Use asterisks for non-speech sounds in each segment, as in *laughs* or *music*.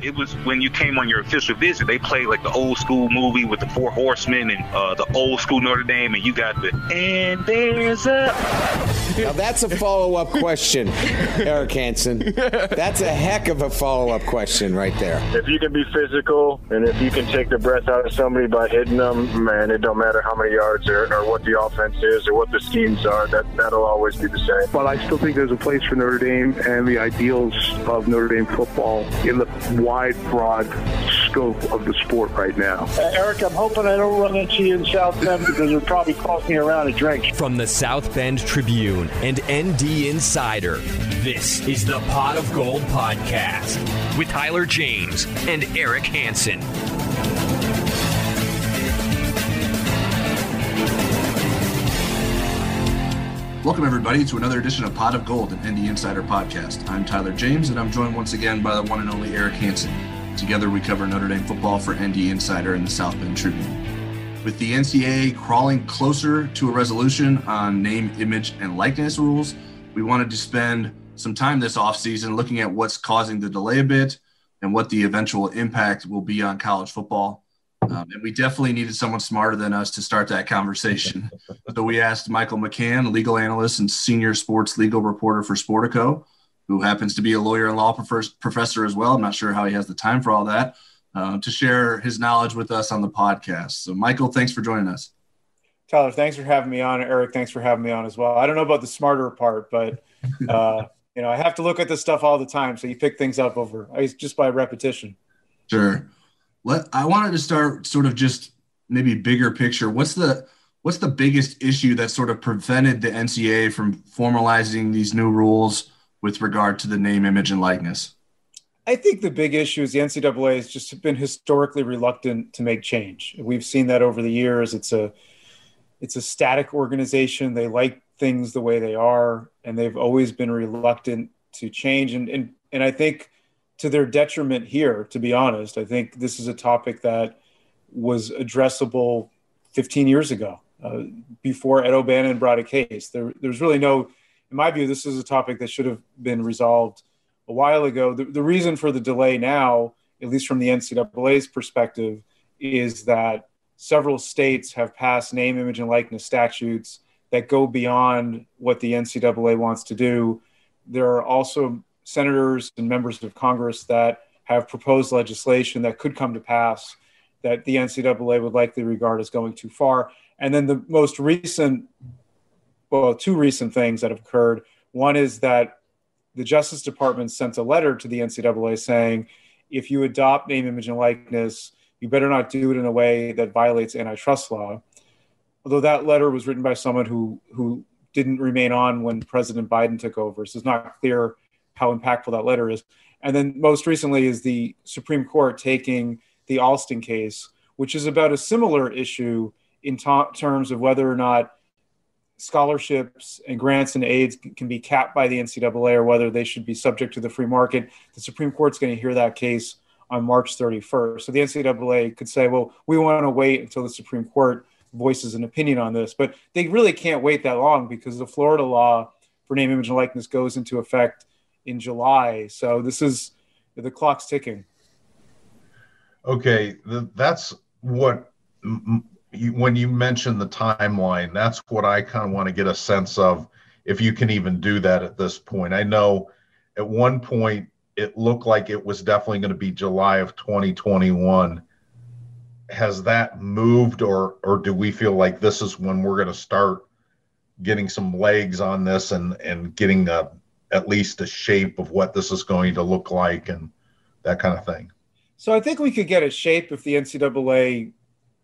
It was when you came on your official visit, they played like the old school movie with the four horsemen and uh, the old school Notre Dame, and you got the and there's a. Now that's a follow up question, *laughs* Eric Hansen. That's a heck of a follow up question right there. If you can be physical and if you can take the breath out of somebody by hitting them, man, it don't matter how many yards or, or what the offense is or what the schemes are. That that'll always be the same. But I still think there's a place for Notre Dame and the ideals of Notre Dame football in the wide, broad scope of the sport right now. Uh, Eric, I'm hoping I don't run into you in South Bend *laughs* because it'll probably cost me around a drink. From the South Bend Tribune and ND Insider, this is the Pot of Gold Podcast with Tyler James and Eric Hansen. Welcome, everybody, to another edition of Pot of Gold, an ND Insider podcast. I'm Tyler James, and I'm joined once again by the one and only Eric Hansen. Together, we cover Notre Dame football for ND Insider and the South Bend Tribune. With the NCAA crawling closer to a resolution on name, image, and likeness rules, we wanted to spend some time this offseason looking at what's causing the delay a bit and what the eventual impact will be on college football. Um, and we definitely needed someone smarter than us to start that conversation. so we asked Michael McCann, legal analyst and senior sports legal reporter for Sportico, who happens to be a lawyer and law professor as well. I'm not sure how he has the time for all that, uh, to share his knowledge with us on the podcast. So, Michael, thanks for joining us. Tyler, thanks for having me on. Eric, thanks for having me on as well. I don't know about the smarter part, but uh, you know, I have to look at this stuff all the time. So you pick things up over just by repetition. Sure let I wanted to start sort of just maybe bigger picture. What's the what's the biggest issue that sort of prevented the NCAA from formalizing these new rules with regard to the name, image, and likeness? I think the big issue is the NCAA has just been historically reluctant to make change. We've seen that over the years. It's a it's a static organization. They like things the way they are, and they've always been reluctant to change. And and and I think to their detriment here, to be honest. I think this is a topic that was addressable 15 years ago uh, before Ed O'Bannon brought a case. There, there's really no, in my view, this is a topic that should have been resolved a while ago. The, the reason for the delay now, at least from the NCAA's perspective, is that several states have passed name, image, and likeness statutes that go beyond what the NCAA wants to do. There are also senators and members of Congress that have proposed legislation that could come to pass that the NCAA would likely regard as going too far. And then the most recent, well, two recent things that have occurred. One is that the Justice Department sent a letter to the NCAA saying, if you adopt name, image, and likeness, you better not do it in a way that violates antitrust law. Although that letter was written by someone who who didn't remain on when President Biden took over, so it's not clear how impactful that letter is. And then most recently is the Supreme Court taking the Alston case, which is about a similar issue in terms of whether or not scholarships and grants and aids can be capped by the NCAA or whether they should be subject to the free market. The Supreme Court's going to hear that case on March 31st. So the NCAA could say, well, we want to wait until the Supreme Court voices an opinion on this. But they really can't wait that long because the Florida law for name, image, and likeness goes into effect in July. So this is the clock's ticking. Okay, the, that's what you, when you mention the timeline, that's what I kind of want to get a sense of if you can even do that at this point. I know at one point it looked like it was definitely going to be July of 2021. Has that moved or or do we feel like this is when we're going to start getting some legs on this and and getting a at least a shape of what this is going to look like and that kind of thing. So I think we could get a shape if the NCAA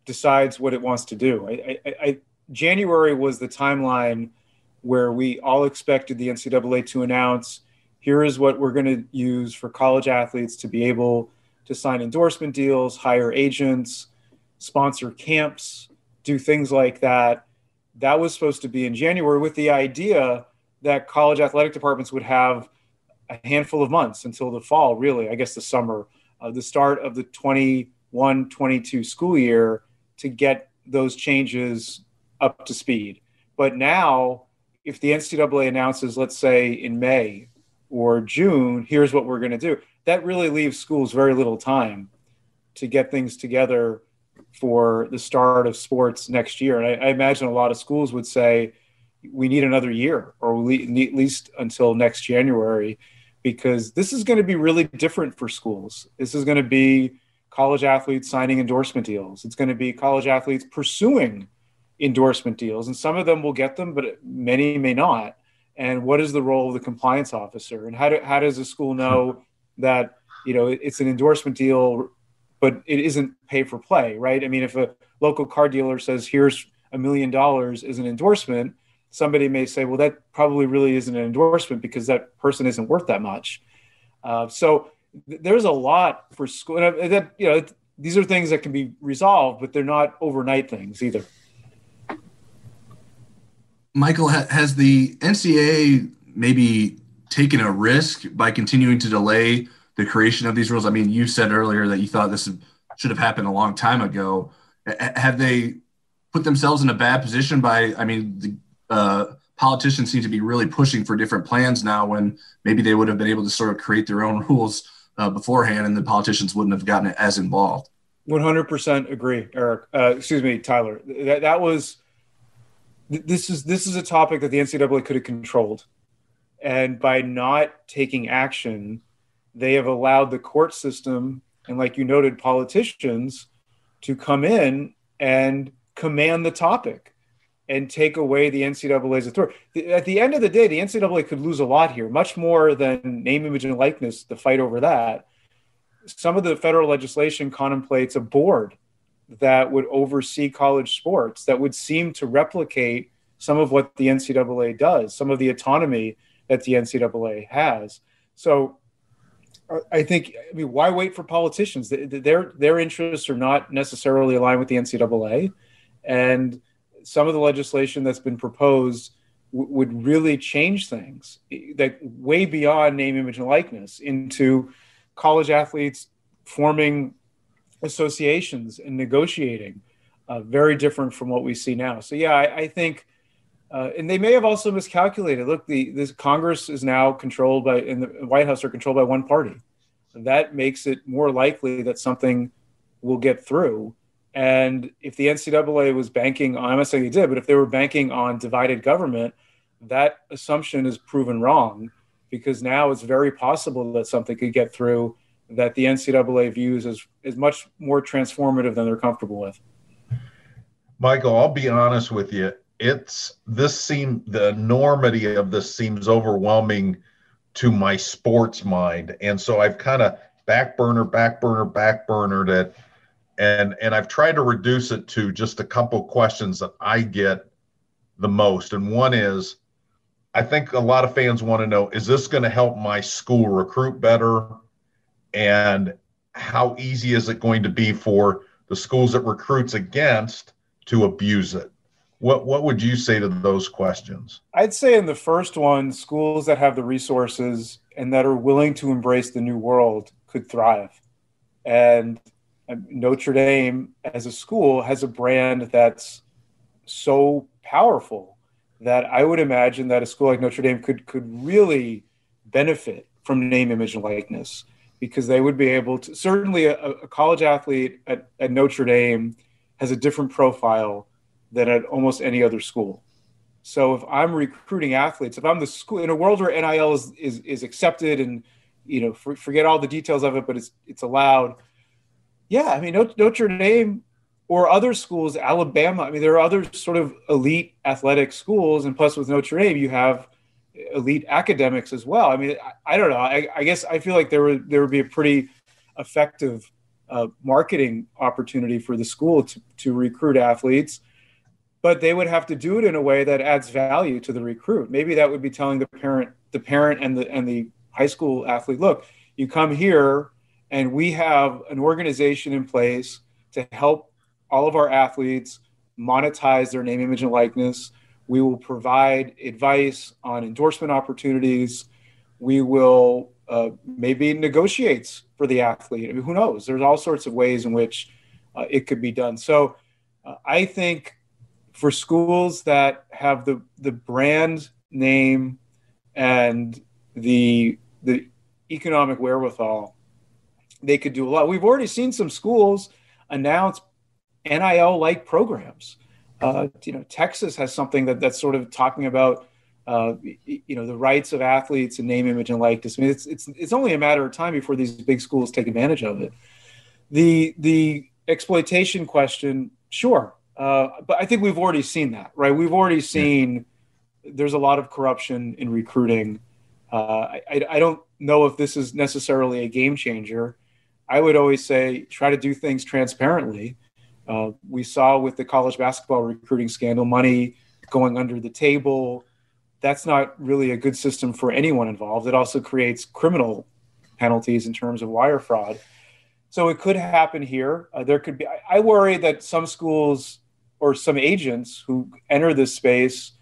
decides what it wants to do. I, I, I, January was the timeline where we all expected the NCAA to announce here is what we're going to use for college athletes to be able to sign endorsement deals, hire agents, sponsor camps, do things like that. That was supposed to be in January with the idea that college athletic departments would have a handful of months until the fall, really, I guess the summer, uh, the start of the 21 22 school year to get those changes up to speed. But now, if the NCAA announces, let's say in May or June, here's what we're going to do, that really leaves schools very little time to get things together for the start of sports next year. And I, I imagine a lot of schools would say, we need another year or we need at least until next January because this is going to be really different for schools. This is going to be college athletes signing endorsement deals. It's going to be college athletes pursuing endorsement deals, and some of them will get them, but many may not. And what is the role of the compliance officer? And how, do, how does a school know hmm. that you know it's an endorsement deal, but it isn't pay for play, right? I mean, if a local car dealer says here's a million dollars as an endorsement, somebody may say, well, that probably really isn't an endorsement because that person isn't worth that much. Uh, so th- there's a lot for school. And that you know, these are things that can be resolved, but they're not overnight things either. Michael, has the NCAA maybe taken a risk by continuing to delay the creation of these rules? I mean, you said earlier that you thought this should have happened a long time ago. Have they put themselves in a bad position by? I mean, the uh, politicians seem to be really pushing for different plans now when maybe they would have been able to sort of create their own *laughs* rules uh, beforehand and the politicians wouldn't have gotten as involved. 100% agree, Eric. Uh, excuse me, Tyler. That, that was this is this is a topic that the NCAA could have controlled, and by not taking action, they have allowed the court system and, like you noted, politicians to come in and command the topic and take away the NCAA's authority. At the end of the day, the NCAA could lose a lot here, much more than name, image, and likeness, the fight over that. Some of the federal legislation contemplates a board that would oversee college sports that would seem to replicate some of what the NCAA does, some of the autonomy that the NCAA has. So uh, I think, I mean, why wait for politicians? Their, their interests are not necessarily aligned with the NCAA. And some of the legislation that's been proposed w- would really change things that way beyond name, image, and likeness into college athletes forming associations and negotiating, uh, very different from what we see now. So yeah, I, I think, uh, and they may have also miscalculated. Look, the this Congress is now controlled by, and the White House are controlled by one party. That makes it more likely that something will get through and if the NCAA was banking I'm not saying they did, but if they were banking on divided government, that assumption is proven wrong because now it's very possible that something could get through that the NCAA views as, as much more transformative than they're comfortable with. Michael, I'll be honest with you. It's this seem the enormity of this seems overwhelming to my sports mind. And so I've kind of back burner, back burner, back burnered it and and I've tried to reduce it to just a couple questions that I get the most. And one is, I think a lot of fans want to know: Is this going to help my school recruit better? And how easy is it going to be for the schools it recruits against to abuse it? What what would you say to those questions? I'd say in the first one, schools that have the resources and that are willing to embrace the new world could thrive. And Notre Dame as a school has a brand that's so powerful that I would imagine that a school like Notre Dame could could really benefit from name, image, and likeness because they would be able to. Certainly, a, a college athlete at, at Notre Dame has a different profile than at almost any other school. So if I'm recruiting athletes, if I'm the school in a world where NIL is is, is accepted and you know for, forget all the details of it, but it's it's allowed yeah, I mean Notre Dame or other schools, Alabama. I mean, there are other sort of elite athletic schools, and plus with Notre Dame, you have elite academics as well. I mean, I, I don't know. I, I, guess I feel like there would there would be a pretty effective uh, marketing opportunity for the school to, to recruit athletes, but they would have to do it in a way that adds value to the recruit. Maybe that would be telling the parent, the parent and the and the high school athlete, look, you come here and we have an organization in place to help all of our athletes monetize their name, image, and likeness. We will provide advice on endorsement opportunities. We will uh, maybe negotiates for the athlete. I mean, who knows? There's all sorts of ways in which uh, it could be done. So uh, I think for schools that have the the brand name and the the economic wherewithal, they could do a lot. We've already seen some schools announce NIL like programs. Uh, you know, Texas has something that, that's sort of talking about, uh, you know, the rights of athletes and name, image, and likeness. I mean, it's, it's, it's only a matter of time before these big schools take advantage of it. The, the exploitation question, sure. Uh, but I think we've already seen that, right? We've already seen there's a lot of corruption in recruiting. Uh, I, I don't know if this is necessarily a game changer. I would always say try to do things transparently. Uh, we saw with the college basketball recruiting scandal, money going under the table. That's not really a good system for anyone involved. It also creates criminal penalties in terms of wire fraud. So it could happen here. Uh, there could be. I, I worry that some schools or some agents who enter this space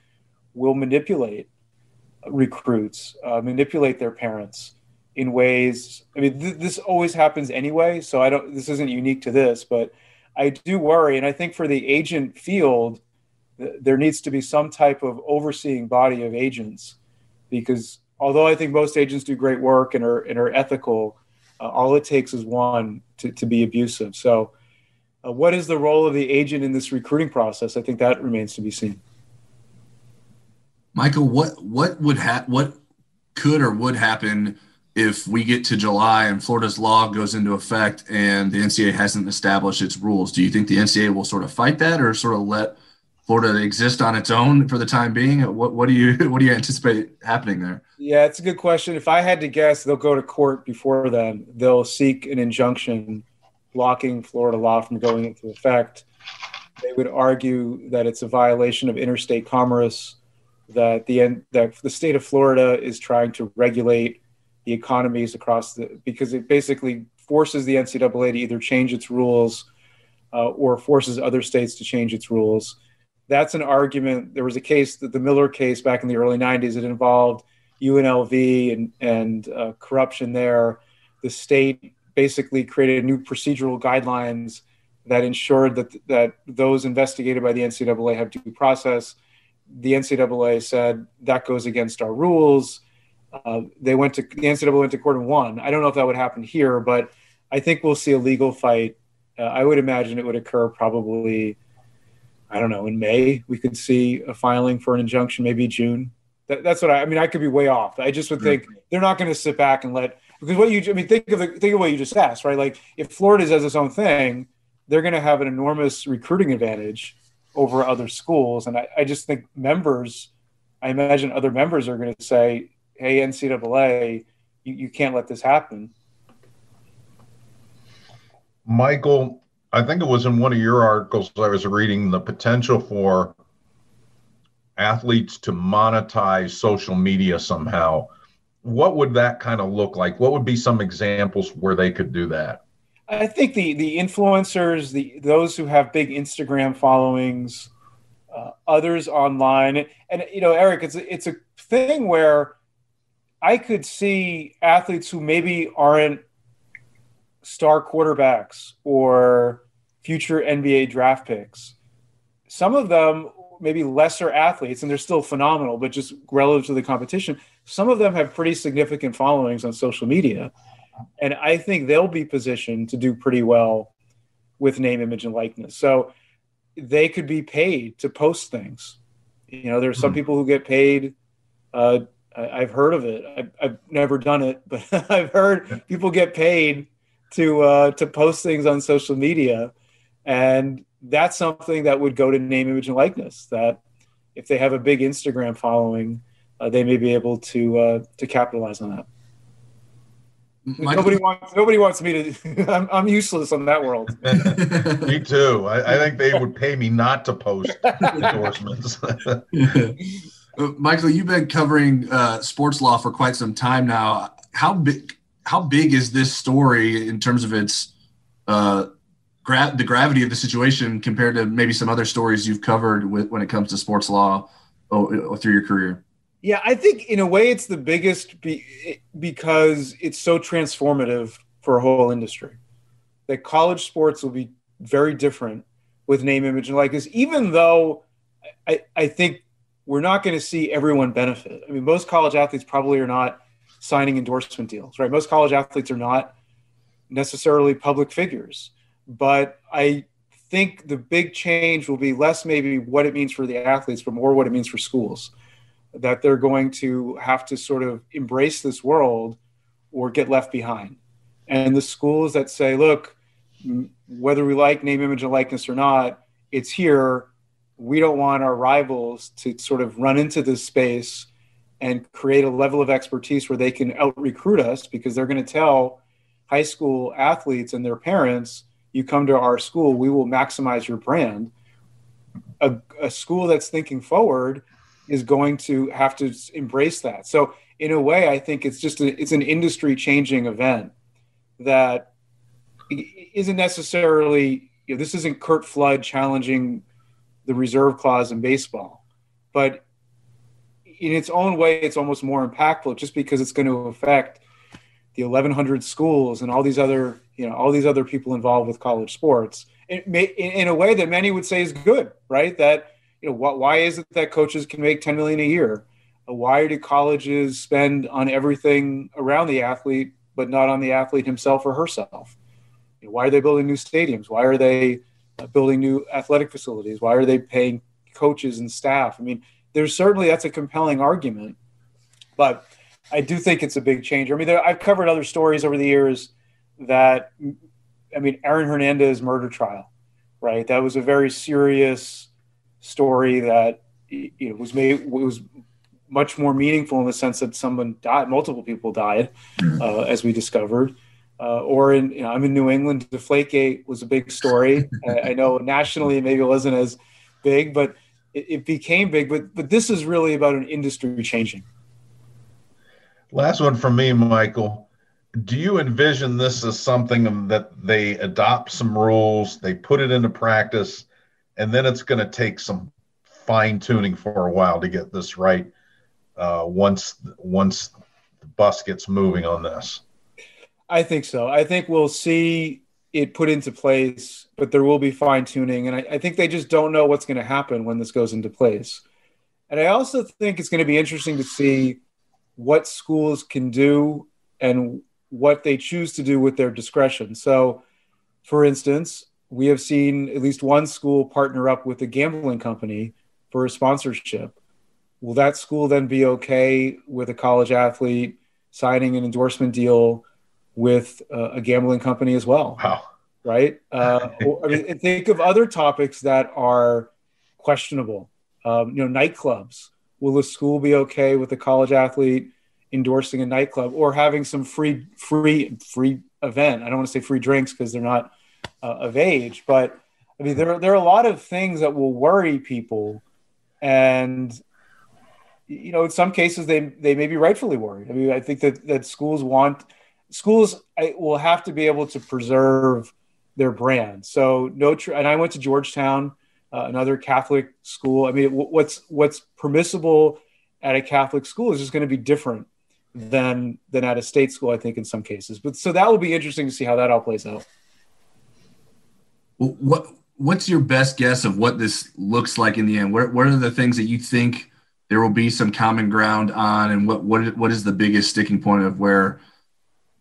will manipulate recruits, uh, manipulate their parents in ways. I mean, th- this always happens anyway, so I don't. This isn't unique to this, but I do worry, and I think for the agent field, th- there needs to be some type of overseeing body of agents, because although I think most agents do great work and are and are ethical, uh, all it takes is one to, to be abusive. So, uh, what is the role of the agent in this recruiting process? I think that remains to be seen. Michael, what what would ha- what could or would happen if we get to July and Florida's law goes into effect and the NCAA hasn't established its rules, do you think the NCAA will sort of fight that or sort of let Florida exist on its own for the time being? What what do you *laughs* what do you anticipate happening there? Yeah, it's a good question. If I had to guess, they'll go to court before then. They'll seek an injunction blocking Florida law from going into effect. They would argue that it's a violation of interstate commerce, that the that the state of Florida is trying to regulate the economies across the because it basically forces the NCAA to either change its rules uh, or forces other states to change its rules. That's an argument. There was a case, that the Miller case back in the early 90s, it involved UNLV and, and uh, corruption there. The state basically created new procedural guidelines that ensured that, that those investigated by the NCAA have due process. The NCAA said that goes against our rules uh, they went to the NCAA went to court and won. I don't know if that would happen here, but I think we'll see a legal fight. Uh, I would imagine it would occur probably, I don't know, in May. We could see a filing for an injunction, maybe June. That, that's what I, I, mean. I could be way off. I just would think mm-hmm. they're not going to sit back and let because what you I mean think of the, think of what you just asked, right? Like if Florida does its own thing, they're going to have an enormous recruiting advantage over other schools, and I, I just think members. I imagine other members are going to say, hey ncaa you, you can't let this happen. Michael i think it was in one of your articles i was reading the potential for athletes to monetize social media somehow. What would that kind of look like? What would be some examples where they could do that? I think the the influencers the those who have big instagram followings uh, others online and you know eric it's a, it's a thing where I could see athletes who maybe aren't star quarterbacks or future NBA draft picks. Some of them maybe lesser athletes and they're still phenomenal, but just relative to the competition, some of them have pretty significant followings on social media. And I think they'll be positioned to do pretty well with name, image, and likeness. So they could be paid to post things. You know, there's some mm-hmm. people who get paid uh, I, have heard of it. I've, I've, never done it, but *laughs* I've heard people get paid to uh, to post things on social media, and that's something that would go to name, image, and likeness. That if they have a big Instagram following, uh, they may be able to uh, to capitalize on that. Michael, nobody wants nobody wants me to. *laughs* I'm, I'm useless on that world. *laughs* me too. I, I, think they would pay me not to post endorsements. Uh, Michael, you've been covering uh, sports law for quite some time now. How big how big is this story in terms of its uh, gra- the gravity of the situation compared to maybe some other stories you've covered with when it comes to sports law oh, through your career? Yeah, I think in a way it's the biggest be, because it's so transformative for a whole industry. That college sports will be very different with name, image, and likeness, even though I, I think we're not going to see everyone benefit. I mean, most college athletes probably are not signing endorsement deals, right? Most college athletes are not necessarily public figures. But I think the big change will be less maybe what it means for the athletes, but more what it means for schools. That they're going to have to sort of embrace this world or get left behind. And the schools that say, look, whether we like name, image, and likeness or not, it's here. We don't want our rivals to sort of run into this space and create a level of expertise where they can out recruit us because they're going to tell high school athletes and their parents, you come to our school, we will maximize your brand. A, a school that's thinking forward is going to have to embrace that. So in a way, I think it's just a, it's an industry changing event that isn't necessarily you know, this isn't Curt Flood challenging the reserve clause in baseball, but in its own way, it's almost more impactful just because it's going to affect the 1100 schools and all these other you know all these other people involved with college sports. May, in a way that many would say is good right? That you know why is it that coaches can make 10 million a year? Why do colleges spend on everything around the athlete but not on the athlete himself or herself? Why are they building new stadiums? Why are they uh, building new athletic facilities why are they paying coaches and staff i mean there's certainly that's a compelling argument but I do think it's a big change. I mean, there, I've covered other stories over the years that, I mean, Aaron Hernandez murder trial, right? That was a very serious story that you know was made was much more meaningful in the sense that someone died, multiple people died, uh, as we discovered. Uh, or in, you know, I'm in New England. Deflategate was a big story. *laughs* I, I, know nationally maybe it wasn't as big, but it, it became big. But but this is really about an industry changing Last one from me, Michael. Do you envision this as something that they adopt some rules, they put it into practice, and then it's going to take some fine tuning for a while to get this right? Uh, once once the bus gets moving on this. I think so. I think we'll see it put into place, but there will be fine tuning, and I, I think they just don't know what's going to happen when this goes into place. And I also think it's going to be interesting to see what schools can do and what they choose to do with their discretion. So, for instance, we have seen at least one school partner up with a gambling company for a sponsorship. Will that school then be okay with a college athlete signing an endorsement deal with uh, a gambling company as well? Wow. Right? Uh, *laughs* I mean, think of other topics that are questionable. Um, you know, nightclubs will the school be okay with a college athlete endorsing a nightclub or having some free free free event? I don't want to say free drinks because they're not uh, of age, but I mean there there are a lot of things that will worry people, and you know in some cases they they may be rightfully worried. I mean I think that that schools want schools will have to be able to preserve their brand. So no, and I went to Georgetown uh, another Catholic school. I mean, what's what's permissible at a Catholic school is just going to be different than than at a state school. I think in some cases, but so that will be interesting to see how that all plays out. what what's your best guess of what this looks like in the end? What what are the things that you think there will be some common ground on, and what what what is the biggest sticking point of where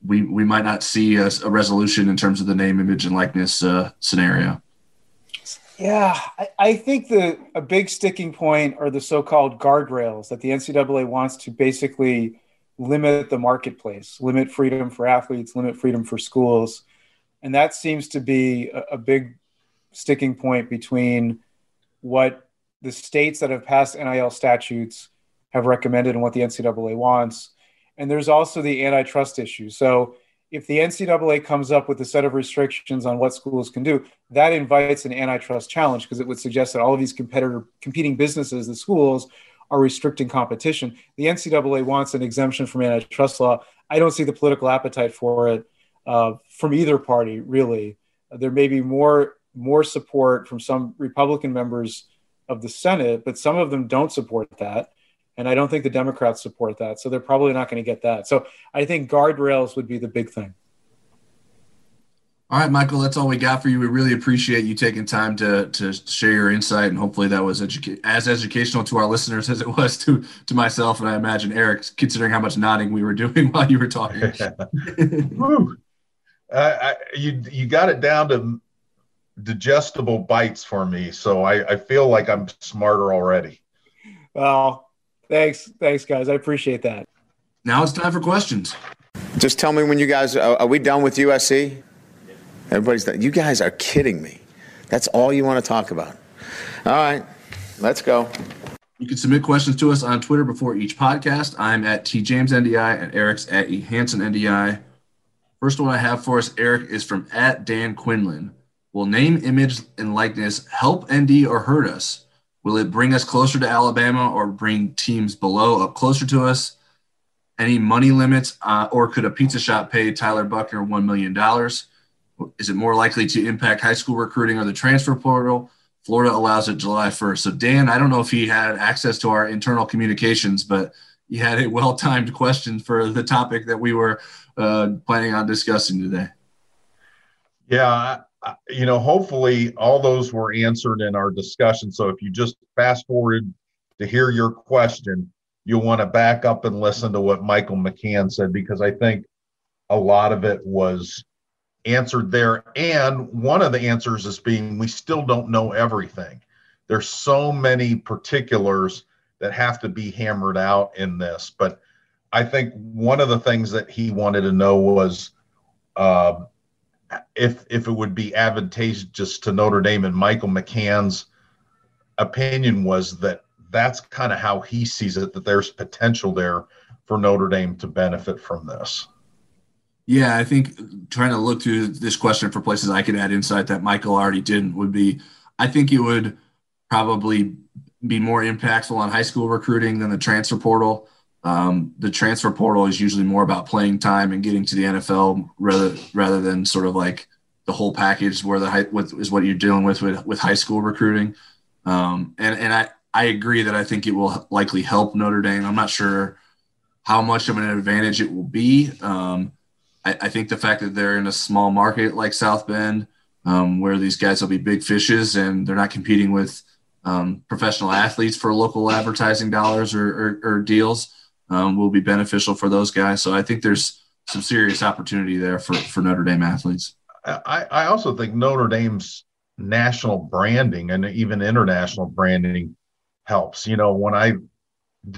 we we might not see a, a resolution in terms of the name, image, and likeness uh, scenario? Yeah, I, I, think the a big sticking point are the so-called guardrails that the NCAA wants to basically limit the marketplace, limit freedom for athletes, limit freedom for schools, and that seems to be a, a big sticking point between what the states that have passed NIL statutes have recommended and what the NCAA wants. And there's also the antitrust issue. So if the NCAA comes up with a set of restrictions on what schools can do, that invites an antitrust challenge because it would suggest that all of these competitor competing businesses, the schools, are restricting competition. The NCAA wants an exemption from antitrust law. I don't see the political appetite for it uh, from either party. Really, there may be more more support from some Republican members of the Senate, but some of them don't support that. And I don't think the Democrats support that. So they're probably not going to get that. So I think guardrails would be the big thing. All right, Michael, that's all we got for you. We really appreciate you taking time to to share your insight, and hopefully that was educa- as educational to our listeners as it was to to myself, and I imagine Eric, considering how much nodding we were doing *laughs* while you were talking. *laughs* uh, I, you you got it down to digestible bites for me, so I, I feel like I'm smarter already. Well, thanks, thanks, guys. I appreciate that. Now it's time for questions. Just tell me when you guys are, are we done with USC? Everybody's done. You guys are kidding me. That's all you want to talk about. All right, let's go. You can submit questions to us on Twitter before each podcast. I'm at TJamesNDI and Eric's at E NDI. First one I have for us, Eric, is from at Dan Quinlan. Will name, image, and likeness help ND or hurt us? Will it bring us closer to Alabama or bring teams below up closer to us? Any money limits, uh, or could a pizza shop pay Tyler Buchner $1 million? Is it more likely to impact high school recruiting or the transfer portal? Florida allows it July 1st. So, Dan, I don't know if he had access to our internal communications, but he had a well timed question for the topic that we were uh, planning on discussing today. Yeah, you know, hopefully all those were answered in our discussion. So if you just fast forward to hear your question, you'll want to back up and listen to what Michael McCann said because I think a lot of it was answered there. And one of the answers is being we still don't know everything. There's so many particulars that have to be hammered out in this. But I think one of the things that he wanted to know was uh, if if it would be advantageous just to Notre Dame. And Michael McCann's opinion was that that's kind of how he sees it. That there's potential there for Notre Dame to benefit from this. Yeah, I think trying to look through this question for places I could add insight that Michael already didn't would be I think it would probably be more impactful on high school recruiting than the transfer portal. Um, the transfer portal is usually more about playing time and getting to the NFL rather rather than sort of like the whole package where the high, what is what you're dealing with with, with high school recruiting. Um, and and I I agree that I think it will likely help Notre Dame. I'm not sure how much of an advantage it will be. Um, I, I, think the fact that they're in a small market like South Bend, um, where these guys will be big fishes and they're not competing with um, professional athletes for local advertising dollars or, or, or deals, um, will be beneficial for those guys. So I think there's some serious opportunity there for, for Notre Dame athletes. I, I also think Notre Dame's national branding and even international branding helps. You know, when I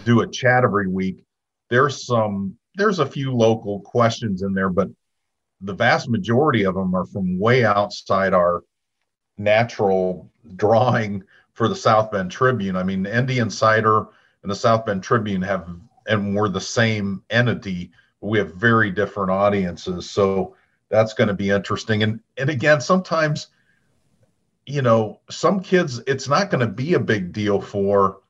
do a chat every week, there's some there's a few local questions in there, but the vast majority of them are from way outside our natural drawing for the South Bend Tribune. I mean, ND Insider and the South Bend Tribune have, and we're the same entity, but we have very different audiences. So that's going to be interesting. And and again, sometimes, you know, some kids, it's not going to be a big deal for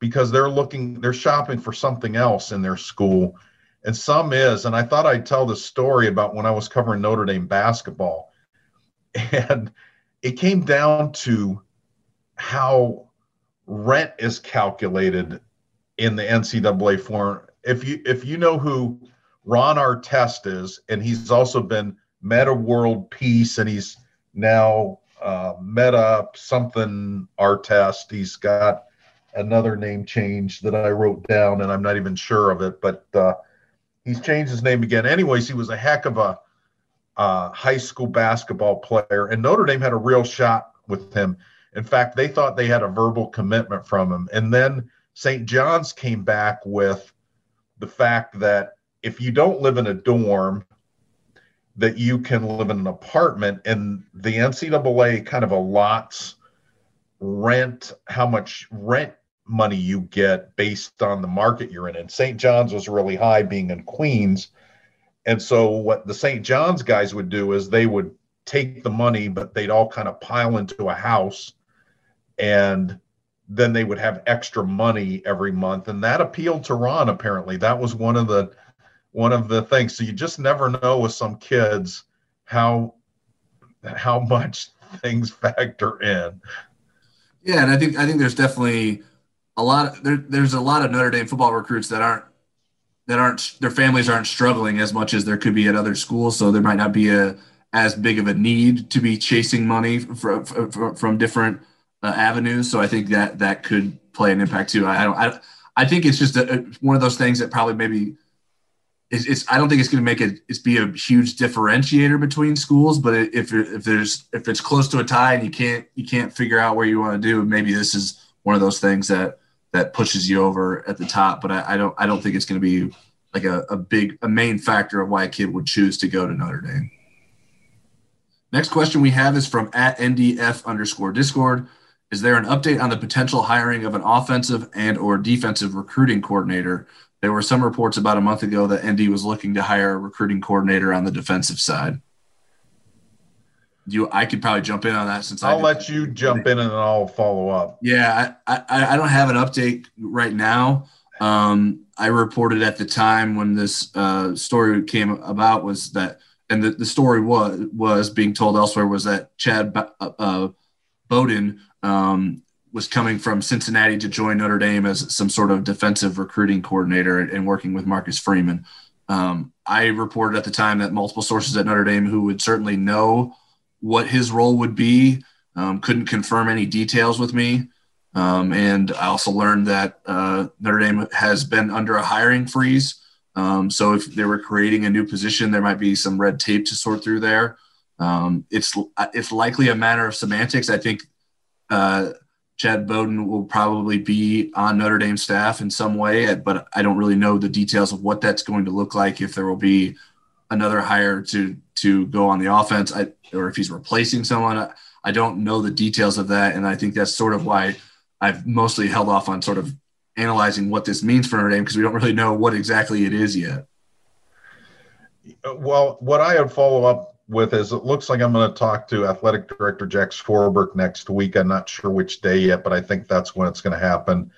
because they're looking, they're shopping for something else in their school and some is. And I thought I'd tell the story about when I was covering Notre Dame basketball. *laughs* And it came down to how rent is calculated in the NCAA form. If you if you know who Ron Artest is, and he's also been Metta World Peace, and he's now uh, Metta something Artest. He's got another name change that I wrote down, and I'm not even sure of it, but uh, he's changed his name again. Anyways, he was a heck of a uh, high school basketball player, and Notre Dame had a real shot with him. In fact, they thought they had a verbal commitment from him. And then St. John's came back with the fact that if you don't live in a dorm, that you can live in an apartment, and the NCAA kind of allots rent, how much rent money you get based on the market you're in. And St. John's was really high being in Queens. And so what the St. John's guys would do is they would take the money, but they'd all kind of pile into a house and then they would have extra money every month. And that appealed to Ron, apparently. That was one of the one of the things. So you just never know with some kids how how much things *laughs* factor in. Yeah, and I think I think there's definitely a lot of there, there's a lot of Notre Dame football recruits that aren't that aren't their families aren't struggling as much as there could be at other schools, so there might not be a as big of a need to be chasing money from from, from different uh, avenues. So I think that that could play an impact too. I, I don't. I, I think it's just a, one of those things that probably maybe it's, it's I don't think it's going to make it it's be a huge differentiator between schools. But if if there's if it's close to a tie and you can't you can't figure out where you want to do, maybe this is one of those things that that pushes you over at the top. But I, I don't I don't think it's going to be like a, a big a main factor of why a kid would choose to go to Notre Dame. Next question we have is from at NDF underscore Discord. Is there an update on the potential hiring of an offensive and or defensive recruiting coordinator? There were some reports about a month ago that ND was looking to hire a recruiting coordinator on the defensive side. You, I could probably jump in on that since I'll let you jump in and I'll follow up. Yeah, I, I, I don't have an update right now. Um, I reported at the time when this uh, story came about was that, and the, the story was was being told elsewhere was that Chad uh, uh, Bowden um, was coming from Cincinnati to join Notre Dame as some sort of defensive recruiting coordinator and working with Marcus Freeman. Um, I reported at the time that multiple sources at Notre Dame who would certainly know what his role would be um, couldn't confirm any details with me. Um, and I also learned that uh, Notre Dame has been under a hiring freeze. Um, so if they were creating a new position, there might be some red tape to sort through there. Um, it's it's likely a matter of semantics. I think uh, Chad Bowden will probably be on Notre Dame staff in some way, but I don't really know the details of what that's going to look like. If there will be another hire to to go on the offense, I, or if he's replacing someone, I, I don't know the details of that, and I think that's sort of why I've mostly held off on sort of analyzing what this means for Notre Dame because we don't really know what exactly it is yet. Well, what I would follow up with is it looks like I'm going to talk to athletic director Jack Swarbrick next week. I'm not sure which day yet, but I think that's when it's going to happen.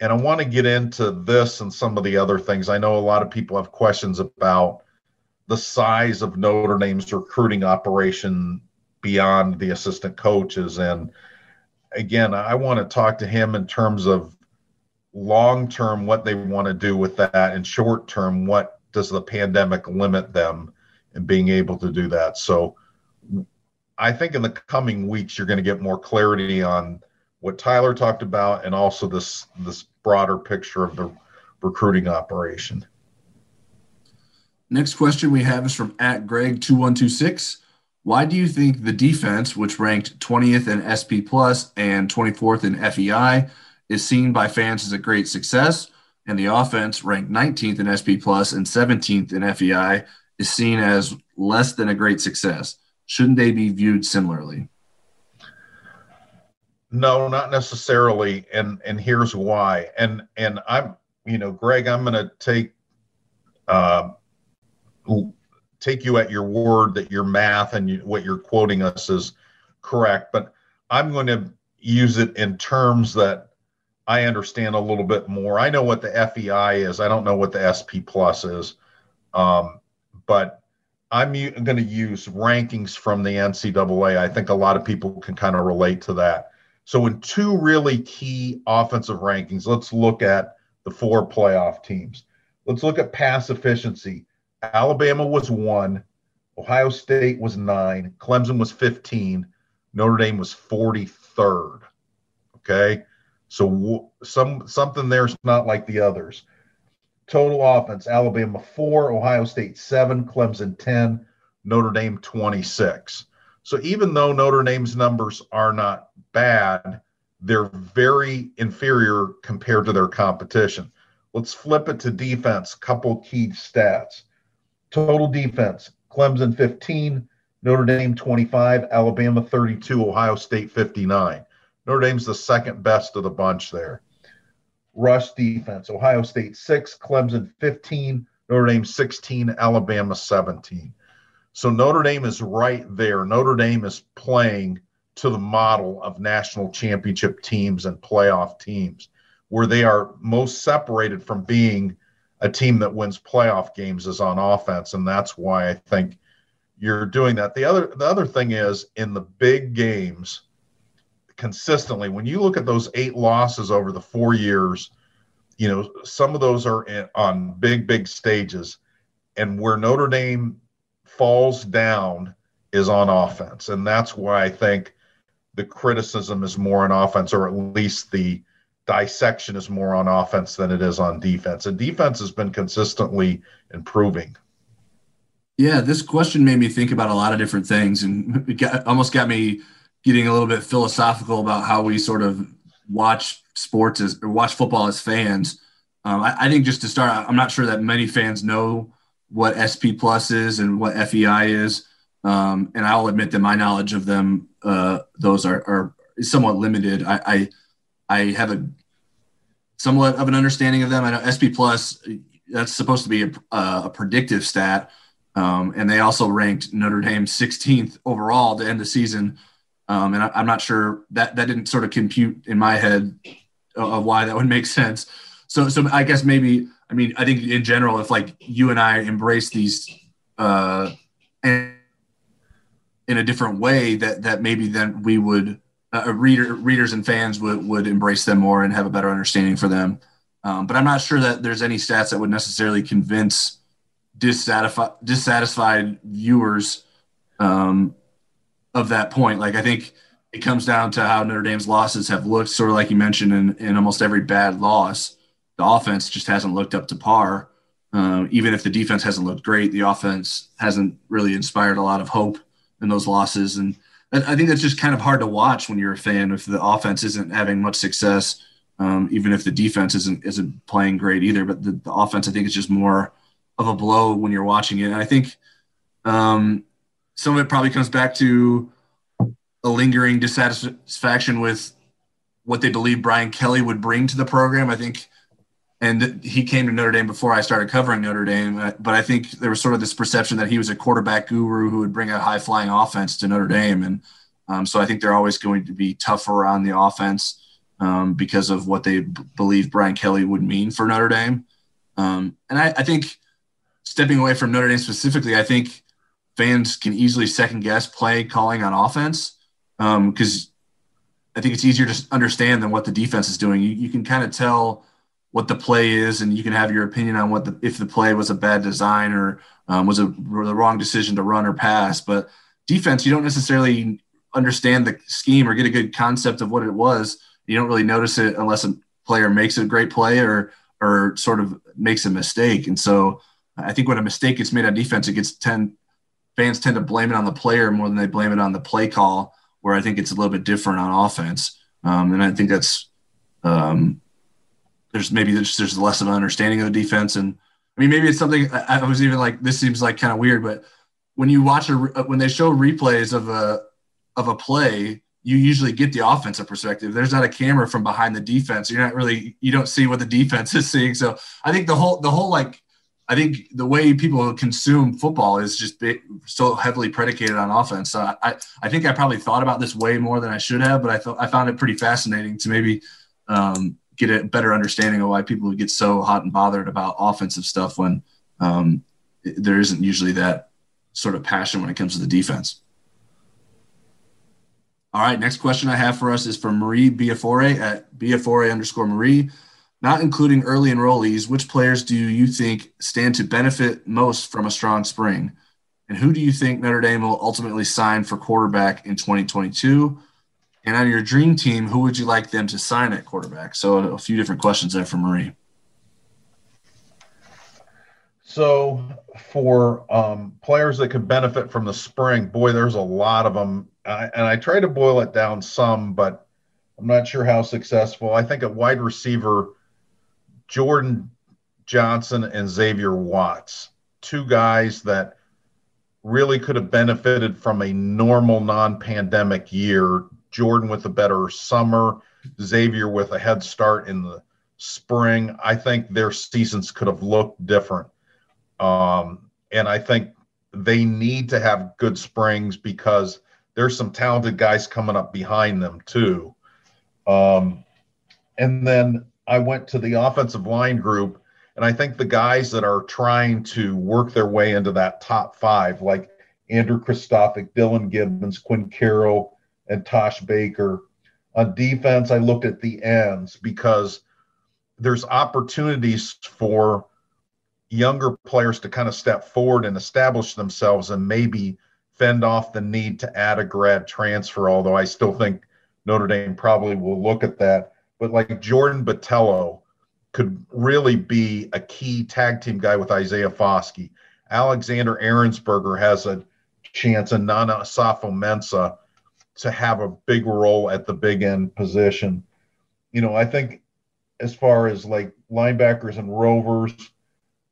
And I want to get into this and some of the other things. I know a lot of people have questions about the size of Notre Dame's recruiting operation beyond the assistant coaches. And again, I want to talk to him in terms of long term what they want to do with that, and short term what does the pandemic limit them and being able to do that. So I think in the coming weeks you're going to get more clarity on what Tyler talked about and also this this broader picture of the recruiting operation. Next question we have is from at Greg2126. Why do you think the defense, which ranked 20th in SP Plus and 24th in FEI, is seen by fans as a great success, and the offense, ranked 19th in SP Plus and 17th in FEI, is seen as less than a great success. Shouldn't they be viewed similarly? No, not necessarily, and and here's why. And and I'm, you know, Greg, I'm going to take uh, take you at your word that your math and you, what you're quoting us is correct, but I'm going to use it in terms that I understand a little bit more. I know what the FEI is. I don't know what the SP plus is. Um, but I'm going to use rankings from the NCAA. I think a lot of people can kind of relate to that. So, in two really key offensive rankings, let's look at the four playoff teams. Let's look at pass efficiency. Alabama was one, Ohio State was nine, Clemson was 15, Notre Dame was 43rd. Okay. So, some something there's not like the others. Total offense Alabama 4, Ohio State 7, Clemson 10, Notre Dame 26. So even though Notre Dame's numbers are not bad, they're very inferior compared to their competition. Let's flip it to defense, couple key stats. Total defense Clemson 15, Notre Dame 25, Alabama 32, Ohio State 59. Notre Dame's the second best of the bunch there rush defense. Ohio State six, Clemson 15, Notre Dame 16, Alabama 17. So Notre Dame is right there. Notre Dame is playing to the model of national championship teams and playoff teams, where they are most separated from being a team that wins playoff games is on offense, and that's why I think you're doing that. The other the other thing is in the big games, consistently when you look at those eight losses over the four years, you know some of those are in, on big big stages, and where Notre Dame falls down is on offense, and that's why I think the criticism is more on offense, or at least the dissection is more on offense than it is on defense. And defense has been consistently improving. Yeah, this question made me think about a lot of different things, and it got, almost got me getting a little bit philosophical about how we sort of watch sports as or watch football as fans. Um, I, I, think just to start, I'm not sure that many fans know what SP Plus is and what FEI is, um, and I'll admit that my knowledge of them, uh, those are, are somewhat limited. I, I I have a somewhat of an understanding of them. I know SP Plus that's supposed to be a, a predictive stat, um, and they also ranked Notre Dame 16th overall to end the season. Um, and I, am not sure that that didn't sort of compute in my head of why that would make sense. So, so I guess maybe I mean I think in general, if like you and I embrace these uh, in a different way, that that maybe then we would uh, reader readers and fans would would embrace them more and have a better understanding for them. Um, but I'm not sure that there's any stats that would necessarily convince dissatisfied dissatisfied viewers um, of that point. Like I think it comes down to how Notre Dame's losses have looked, sort of like you mentioned in, in almost every bad loss. The offense just hasn't looked up to par. Uh, even if the defense hasn't looked great, the offense hasn't really inspired a lot of hope in those losses. And I think that's just kind of hard to watch when you're a fan if the offense isn't having much success, um, even if the defense isn't isn't playing great either. But the, the, offense, I think, is just more of a blow when you're watching it. And I think um, some of it probably comes back to a lingering dissatisfaction with what they believe Brian Kelly would bring to the program. I think and he came to Notre Dame before I started covering Notre Dame. Uh, but I think there was sort of this perception that he was a quarterback guru who would bring a high flying offense to Notre Dame, and um, so I think they're always going to be tougher on the offense um, because of what they b- believe Brian Kelly would mean for Notre Dame. Um, and I, I, think stepping away from Notre Dame specifically, I think fans can easily second guess play calling on offense because um, I think it's easier to understand than what the defense is doing. You, you can kind of tell what the play is, and you can have your opinion on what the if the play was a bad design or um, was a the wrong decision to run or pass. But defense, you don't necessarily understand the scheme or get a good concept of what it was. You don't really notice it unless a player makes a great play or or sort of makes a mistake. And so I think when a mistake gets made on defense, it gets tend fans tend to blame it on the player more than they blame it on the play call. Where I think it's a little bit different on offense, um, and I think that's um, there's maybe there's, there's less of an understanding of the defense. And I mean, maybe it's something I, I was even like, this seems like kind of weird, but when you watch a, when they show replays of a, of a play, you usually get the offensive perspective. There's not a camera from behind the defense. You're not really, you don't see what the defense *laughs* is seeing. So I think the whole, the whole, like, I think the way people consume football is just so heavily predicated on offense. So I, I think I probably thought about this way more than I should have, but I thought I found it pretty fascinating to maybe um, get a better understanding of why people get so hot and bothered about offensive stuff when um, there isn't usually that sort of passion when it comes to the defense. All right, next question I have for us is from Marie Biafore at Biafore underscore Marie. Not including early enrollees, which players do you think stand to benefit most from a strong spring? And who do you think Notre Dame will ultimately sign for quarterback in 2022? And on your dream team, who would you like them to sign at quarterback? So a few different questions there for Marie. So for um, players that could benefit from the spring, boy, there's a lot of them. I, and I try to boil it down some, but I'm not sure how successful. I think a wide receiver, Jordan Johnson and Xavier Watts, two guys that really could have benefited from a normal non-pandemic year Jordan with a better summer, Xavier with a head start in the spring. I think their seasons could have looked different. Um, and I think they need to have good springs because there's some talented guys coming up behind them too. Um, and then I went to the offensive line group, And I think the guys that are trying to work their way into that top five, like Andrew Kristofic, Dylan Gibbons, Quinn Carroll, and Tosh Baker. On defense, I looked at the ends because there's opportunities for younger players to kind of step forward and establish themselves and maybe fend off the need to add a grad transfer, although I still think Notre Dame probably will look at that. But like Jordan Botelho could really be a key tag team guy with Isaiah Foskey. Alexander Ehrensberger has a chance, and Nana Osafo-Mensah to have a big role at the big end position. You know, I think as far as like linebackers and rovers,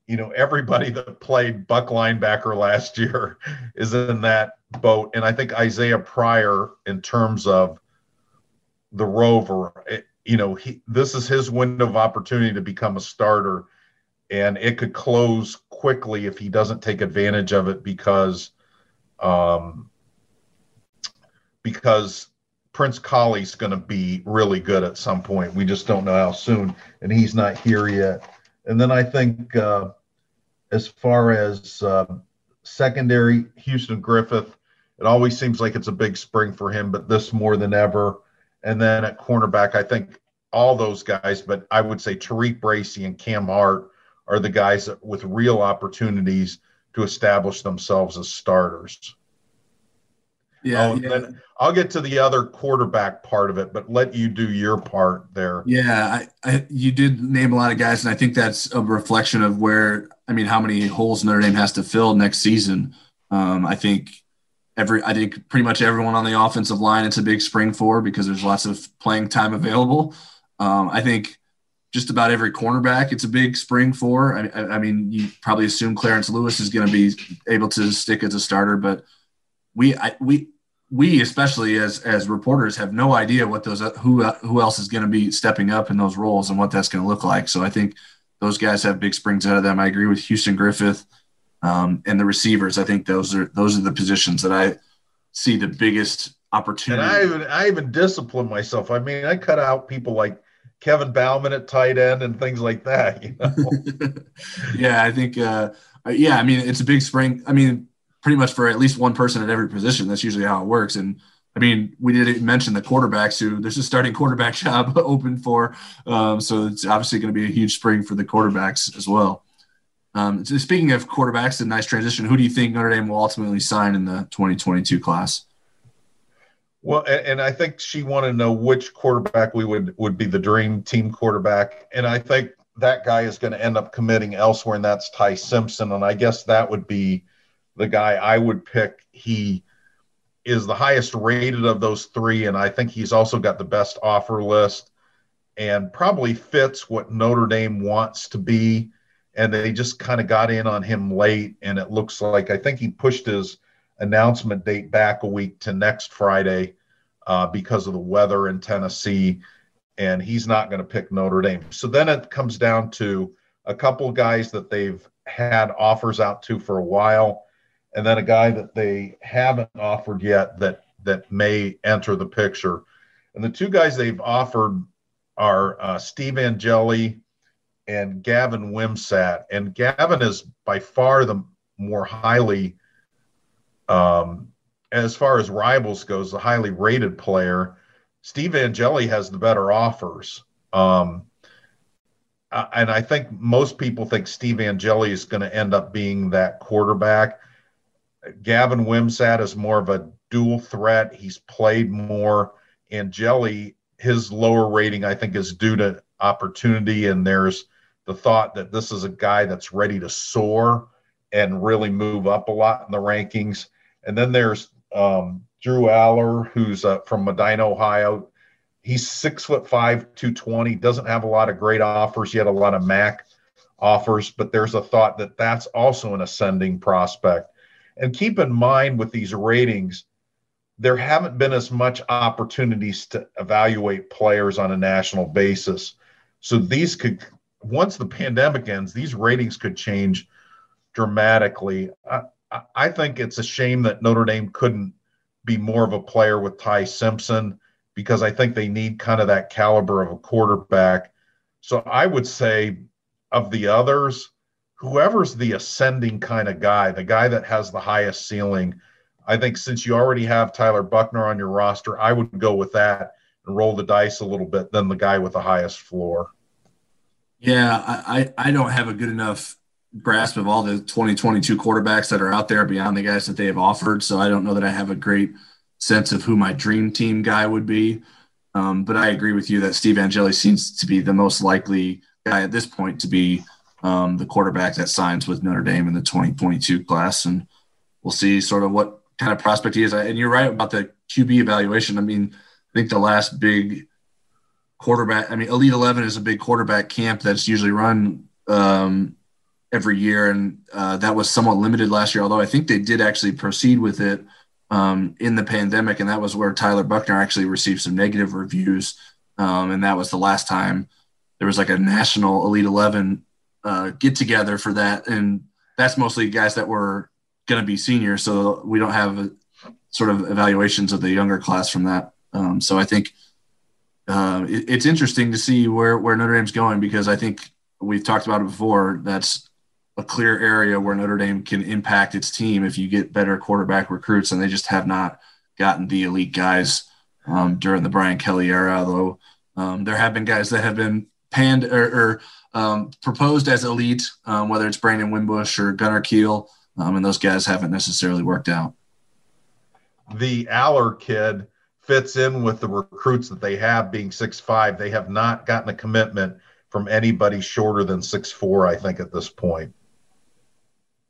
you know, everybody that played Buck linebacker last year *laughs* is in that boat. And I think Isaiah Pryor, in terms of the rover, it, you know, he, this is his window of opportunity to become a starter. And it could close quickly if he doesn't take advantage of it because, um, because Prince Kollie's going to be really good at some point. We just don't know how soon, and he's not here yet. And then I think uh, as far as uh, secondary, Houston Griffith, it always seems like it's a big spring for him, but this more than ever. And then at cornerback, I think all those guys, but I would say TaRiq Bracy and Cam Hart are the guys that, with real opportunities to establish themselves as starters. Yeah, oh, yeah. I'll get to the other quarterback part of it, but let you do your part there. Yeah, I, I, you did name a lot of guys, and I think that's a reflection of where I mean, how many holes Notre Dame has to fill next season. Um, I think every, I think pretty much everyone on the offensive line, it's a big spring for because there's lots of playing time available. Um, I think just about every cornerback, it's a big spring for. I, I, I mean, you probably assume Clarence Lewis is going to be able to stick as a starter, but we, I, we, we especially as as reporters have no idea what those who who else is going to be stepping up in those roles and what that's going to look like. So I think those guys have big springs out of them. I agree with Houston Griffith um, and the receivers. I think those are those are the positions that I see the biggest opportunity. And I even I even discipline myself. I mean, I cut out people like Kevin Bauman at tight end and things like that. *laughs* You know? *laughs* yeah, I think. Uh, yeah, I mean, it's a big spring. I mean, pretty much for at least one person at every position. That's usually how it works. And I mean, we didn't mention the quarterbacks who there's a starting quarterback *laughs* job open for. Um, so it's obviously going to be a huge spring for the quarterbacks as well. Um, so speaking of quarterbacks, a nice transition. Who do you think Notre Dame will ultimately sign in the 2022 class? Well, and, and I think she wanted to know which quarterback we would would be the dream team quarterback, and I think that guy is going to end up committing elsewhere, and that's Ty Simpson. And I guess that would be the guy I would pick. He is the highest rated of those three, and I think he's also got the best offer list and probably fits what Notre Dame wants to be. And they just kind of got in on him late, and it looks like I think he pushed his announcement date back a week to next Friday uh, because of the weather in Tennessee, and he's not going to pick Notre Dame. So then it comes down to a couple guys that they've had offers out to for a while and then a guy that they haven't offered yet that that may enter the picture. And the two guys they've offered are uh, Steve Angeli and Gavin Wimsatt. And Gavin is by far the more highly, um, as far as rivals goes, the highly rated player. Steve Angeli has the better offers. Um, and I think most people think Steve Angeli is going to end up being that quarterback. Gavin Wimsatt is more of a dual threat. He's played more. Angeli, his lower rating, I think, is due to opportunity. And there's the thought that this is a guy that's ready to soar and really move up a lot in the rankings. And then there's um, Drew Allar, who's uh, from Medina, Ohio. He's six foot five, 220, doesn't have a lot of great offers yet, a lot of MAC offers, but there's a thought that that's also an ascending prospect. And keep in mind with these ratings, there haven't been as much opportunities to evaluate players on a national basis. So these could, once the pandemic ends, these ratings could change dramatically. I, I think it's a shame that Notre Dame couldn't be more of a player with Ty Simpson because I think they need kind of that caliber of a quarterback. So I would say of the others, whoever's the ascending kind of guy, the guy that has the highest ceiling, I think since you already have Tyler Buchner on your roster, I would go with that and roll the dice a little bit than the guy with the highest floor. Yeah, I, I don't have a good enough grasp of all the 2022 quarterbacks that are out there beyond the guys that they have offered. So I don't know that I have a great sense of who my dream team guy would be. Um, but I agree with you that Steve Angeli seems to be the most likely guy at this point to be um, the quarterback that signs with Notre Dame in the 2022 class. And we'll see sort of what kind of prospect he is. And you're right about the QB evaluation. I mean, I think the last big quarterback, I mean, Elite 11 is a big quarterback camp that's usually run um, every year. And uh, that was somewhat limited last year, although I think they did actually proceed with it um, in the pandemic. And that was where Tyler Buchner actually received some negative reviews. Um, and that was the last time there was like a national Elite 11 uh, get together for that. And that's mostly guys that were going to be seniors. So we don't have a, sort of evaluations of the younger class from that. Um, so I think uh, it, it's interesting to see where, where Notre Dame's going because I think we've talked about it before. That's a clear area where Notre Dame can impact its team if you get better quarterback recruits, and they just have not gotten the elite guys um, during the Brian Kelly era. Although um, there have been guys that have been panned or, or um, proposed as elite, um, whether it's Brandon Wimbush or Gunnar Kiel, um, and those guys haven't necessarily worked out. The Allar kid fits in with the recruits that they have being six five. They have not gotten a commitment from anybody shorter than six four. I think at this point.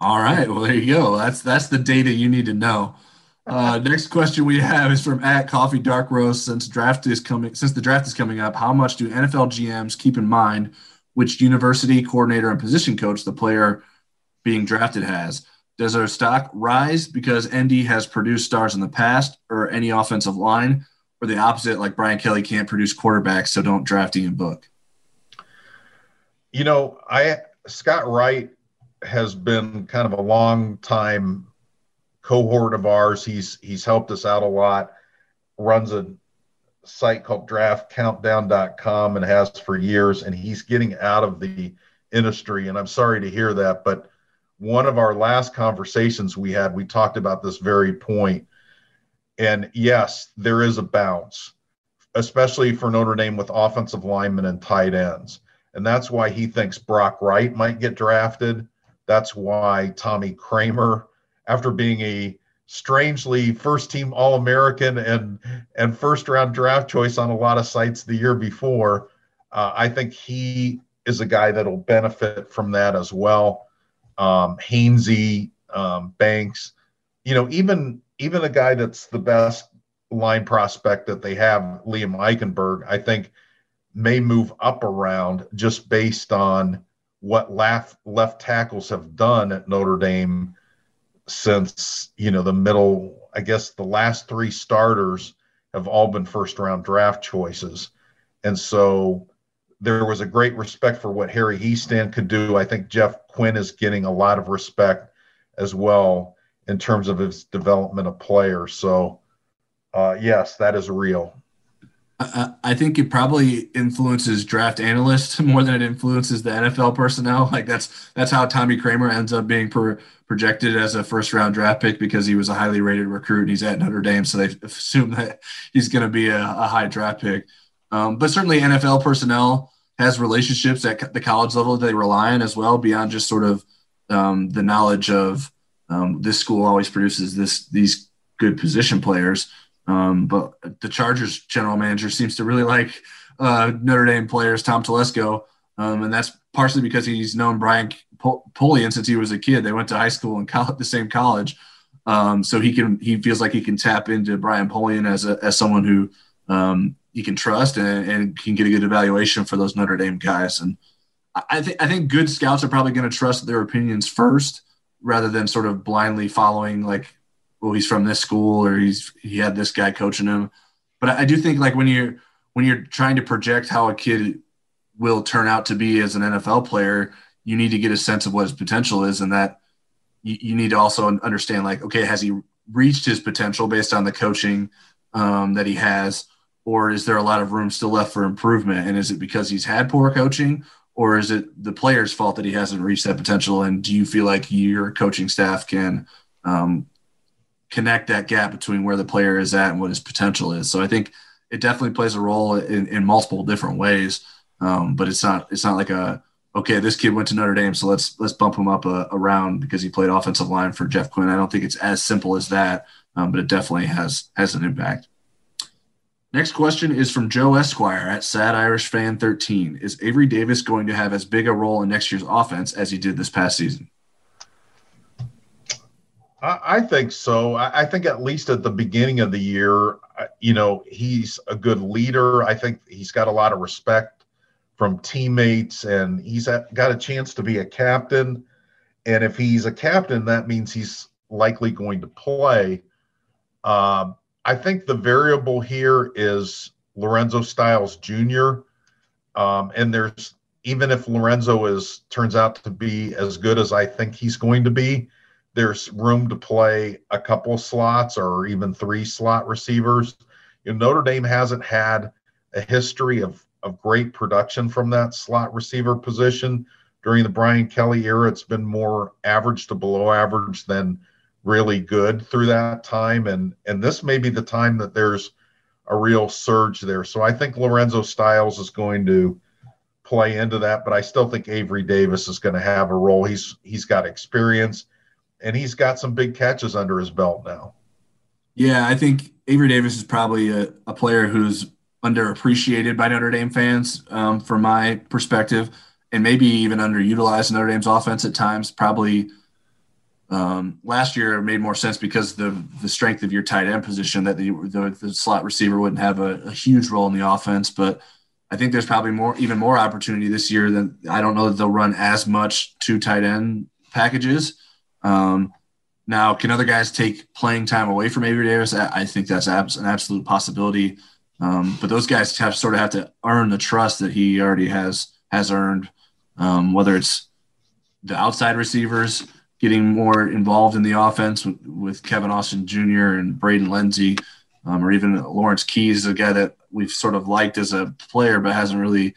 All right. Well, there you go. That's that's the data you need to know. Uh, *laughs* next question we have is from at Coffee Dark Roast. Since draft is coming, since the draft is coming up, how much do NFL GMs keep in mind which university coordinator and position coach the player being drafted has? Does our stock rise because ND has produced stars in the past, or any offensive line, or the opposite, like Brian Kelly can't produce quarterbacks, so don't draft Ian Book? You know, I Scott Wright has been kind of a long time cohort of ours. He's he's helped us out a lot. Runs a site called draftcountdown.com and has for years and he's getting out of the industry and I'm sorry to hear that but one of our last conversations we had we talked about this very point. And yes there is a bounce especially for Notre Dame with offensive linemen and tight ends. And that's why he thinks Brock Wright might get drafted. That's why Tommy Kraemer, after being a strangely first team All American and and first round draft choice on a lot of sites the year before, uh, I think he is a guy that'll benefit from that as well. Um, Hainsey, um, Banks, you know, even even a guy that's the best line prospect that they have, Liam Eichenberg, I think may move up around just based on what left left tackles have done at Notre Dame since you know the middle. I guess the last three starters have all been first round draft choices, and so there was a great respect for what Harry Hiestand could do. I think Jeff Quinn is getting a lot of respect as well in terms of his development of players. So, uh, yes, that is real. I think it probably influences draft analysts *laughs* more than it influences the NFL personnel. *laughs* Like that's that's how Tommy Kraemer ends up being projected as a first round draft pick because he was a highly rated recruit and he's at Notre Dame, so they assume that he's going to be a, a, high draft pick. Um, but certainly, NFL personnel has relationships at the college level that they rely on as well, beyond just sort of um, the knowledge of um, this school always produces this these good position players. Um, but the Chargers general manager seems to really like uh, Notre Dame players, Tom Telesco, um, and that's partially because he's known Brian Polian since he was a kid. They went to high school and college, the same college, um, so he can he feels like he can tap into Brian Polian as a, as someone who um, he can trust and, and, can get a good evaluation for those Notre Dame guys. And I think I think good scouts are probably going to trust their opinions first rather than sort of blindly following like well, he's from this school or he's he had this guy coaching him. But I, do think like when you're when you're trying to project how a kid will turn out to be as an NFL player, you need to get a sense of what his potential is, and that you, you need to also understand like, okay, has he reached his potential based on the coaching um, that he has, or is there a lot of room still left for improvement? And is it because he's had poor coaching, or is it the player's fault that he hasn't reached that potential? And do you feel like your coaching staff can um, connect that gap between where the player is at and what his potential is? So I think it definitely plays a role in, in multiple different ways. Um, but it's not it's not like a okay this kid went to Notre Dame so let's let's bump him up a, a round because he played offensive line for Jeff Quinn. I don't think it's as simple as that, um, but it definitely has has an impact. Next question is from Joe Esquire at Sad Irish Fan 13. Is Avery Davis going to have as big a role in next year's offense as he did this past season? I, think so. I, think at least at the beginning of the year, you know, he's a good leader. I think he's got a lot of respect from teammates, and he's got a chance to be a captain. And if he's a captain, that means he's likely going to play. Um, I think the variable here is Lorenzo Styles Jr. Um, and there's even if Lorenzo is turns out to be as good as I think he's going to be, there's room to play a couple slots or even three slot receivers. You know, Notre Dame hasn't had a history of of great production from that slot receiver position during the Brian Kelly era. It's been more average to below average than really good through that time and and this may be the time that there's a real surge there. So i think lorenzo styles is going to play into that but i still think avery davis is going to have a role. He's he's got experience and he's got some big catches under his belt now. Yeah i think avery davis is probably a, a player who's underappreciated by notre dame fans um, from my perspective and maybe even underutilized in notre dame's offense at times probably – um, last year it made more sense because the the strength of your tight end position that the the, the slot receiver wouldn't have a, a, huge role in the offense. But I think there's probably more even more opportunity this year than I don't know that they'll run as much two tight end packages. Um, now, can other guys take playing time away from Avery Davis? I, think that's an absolute possibility. Um, but those guys have sort of have to earn the trust that he already has has earned. Um, whether it's the outside receivers getting more involved in the offense with, with Kevin Austin Jr. and Braden Lenzy, um, or even Lawrence Keys, a guy that we've sort of liked as a player, but hasn't really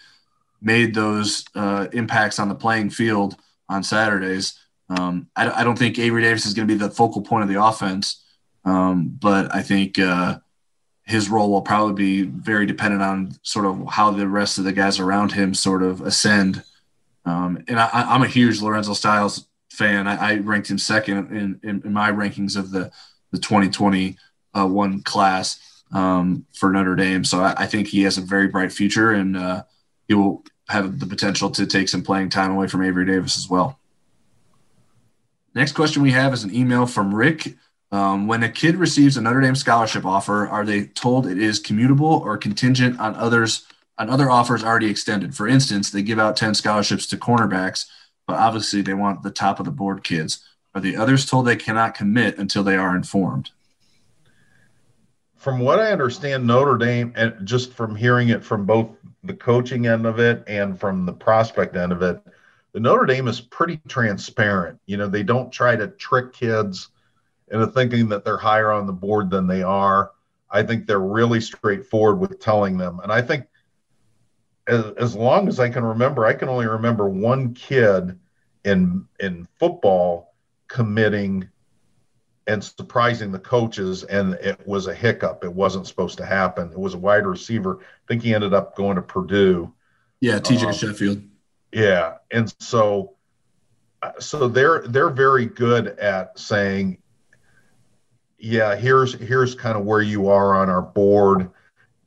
made those uh, impacts on the playing field on Saturdays. Um, I, I, don't think Avery Davis is going to be the focal point of the offense, um, but I think uh, his role will probably be very dependent on sort of how the rest of the guys around him sort of ascend. Um, and I, I'm a huge Lorenzo Styles fan. I, I ranked him second in, in, in, my rankings of the the 2021 class um, for Notre Dame. So I, I, think he has a very bright future, and uh, he will have the potential to take some playing time away from Avery Davis as well. Next question we have is an email from Rick. Um, when a kid receives a Notre Dame scholarship offer, are they told it is commutable or contingent on others on other offers already extended? For instance, they give out 10 scholarships to cornerbacks but obviously they want the top of the board kids. Are the others told they cannot commit until they are informed? From what I understand, Notre Dame, and just from hearing it from both the coaching end of it and from the prospect end of it, the Notre Dame is pretty transparent. You know, they don't try to trick kids into thinking that they're higher on the board than they are. I think they're really straightforward with telling them. And I think as, as long as I can remember, I can only remember one kid in in football committing and surprising the coaches, and it was a hiccup. It wasn't supposed to happen. It was a wide receiver. I think he ended up going to Purdue. Yeah, TJ um, Sheffield. Yeah, and so so they're they're very good at saying, yeah, here's here's kind of where you are on our board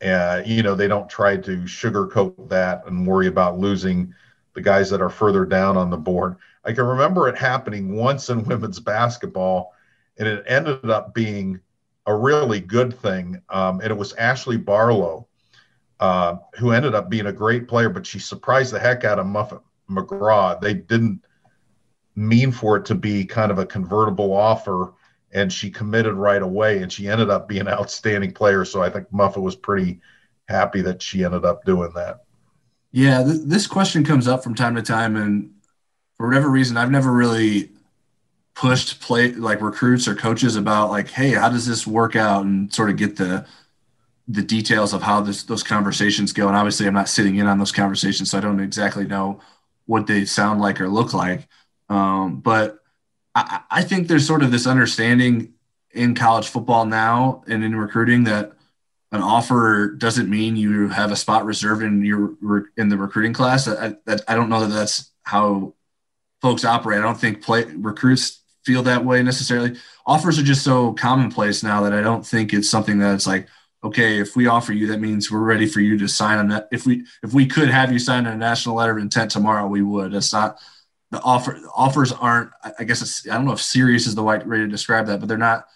uh, you know, they don't try to sugarcoat that and worry about losing the guys that are further down on the board. I can remember it happening once in *laughs* women's basketball, and it ended up being a really good thing. Um, and it was Ashley Barlow, uh, who ended up being a great player, but she surprised the heck out of Muffet McGraw. They didn't mean for it to be kind of a convertible offer and she committed right away and she ended up being an outstanding player. So i think muffet was pretty happy that she ended up doing that. Yeah th- this question comes up from time to time and for whatever reason i've never really pushed play like recruits or coaches about like hey how does this work out? And sort of get the the details of how this those conversations go. And obviously i'm not sitting in on those conversations so i don't exactly know what they sound like or look like. Um, but I, I think there's sort of this understanding in college football now and in recruiting that an offer doesn't mean you have a spot reserved in your in the recruiting class. I, I don't know that that's how folks operate. I don't think play, recruits feel that way necessarily. Offers are just so commonplace now that I don't think it's something that's like, okay, if we offer you, that means we're ready for you to sign on that. If we if we could have you sign a national letter of intent tomorrow, we would. That's not the offer. The offers aren't. I guess I don't know if serious is the right way to describe that, but they're not.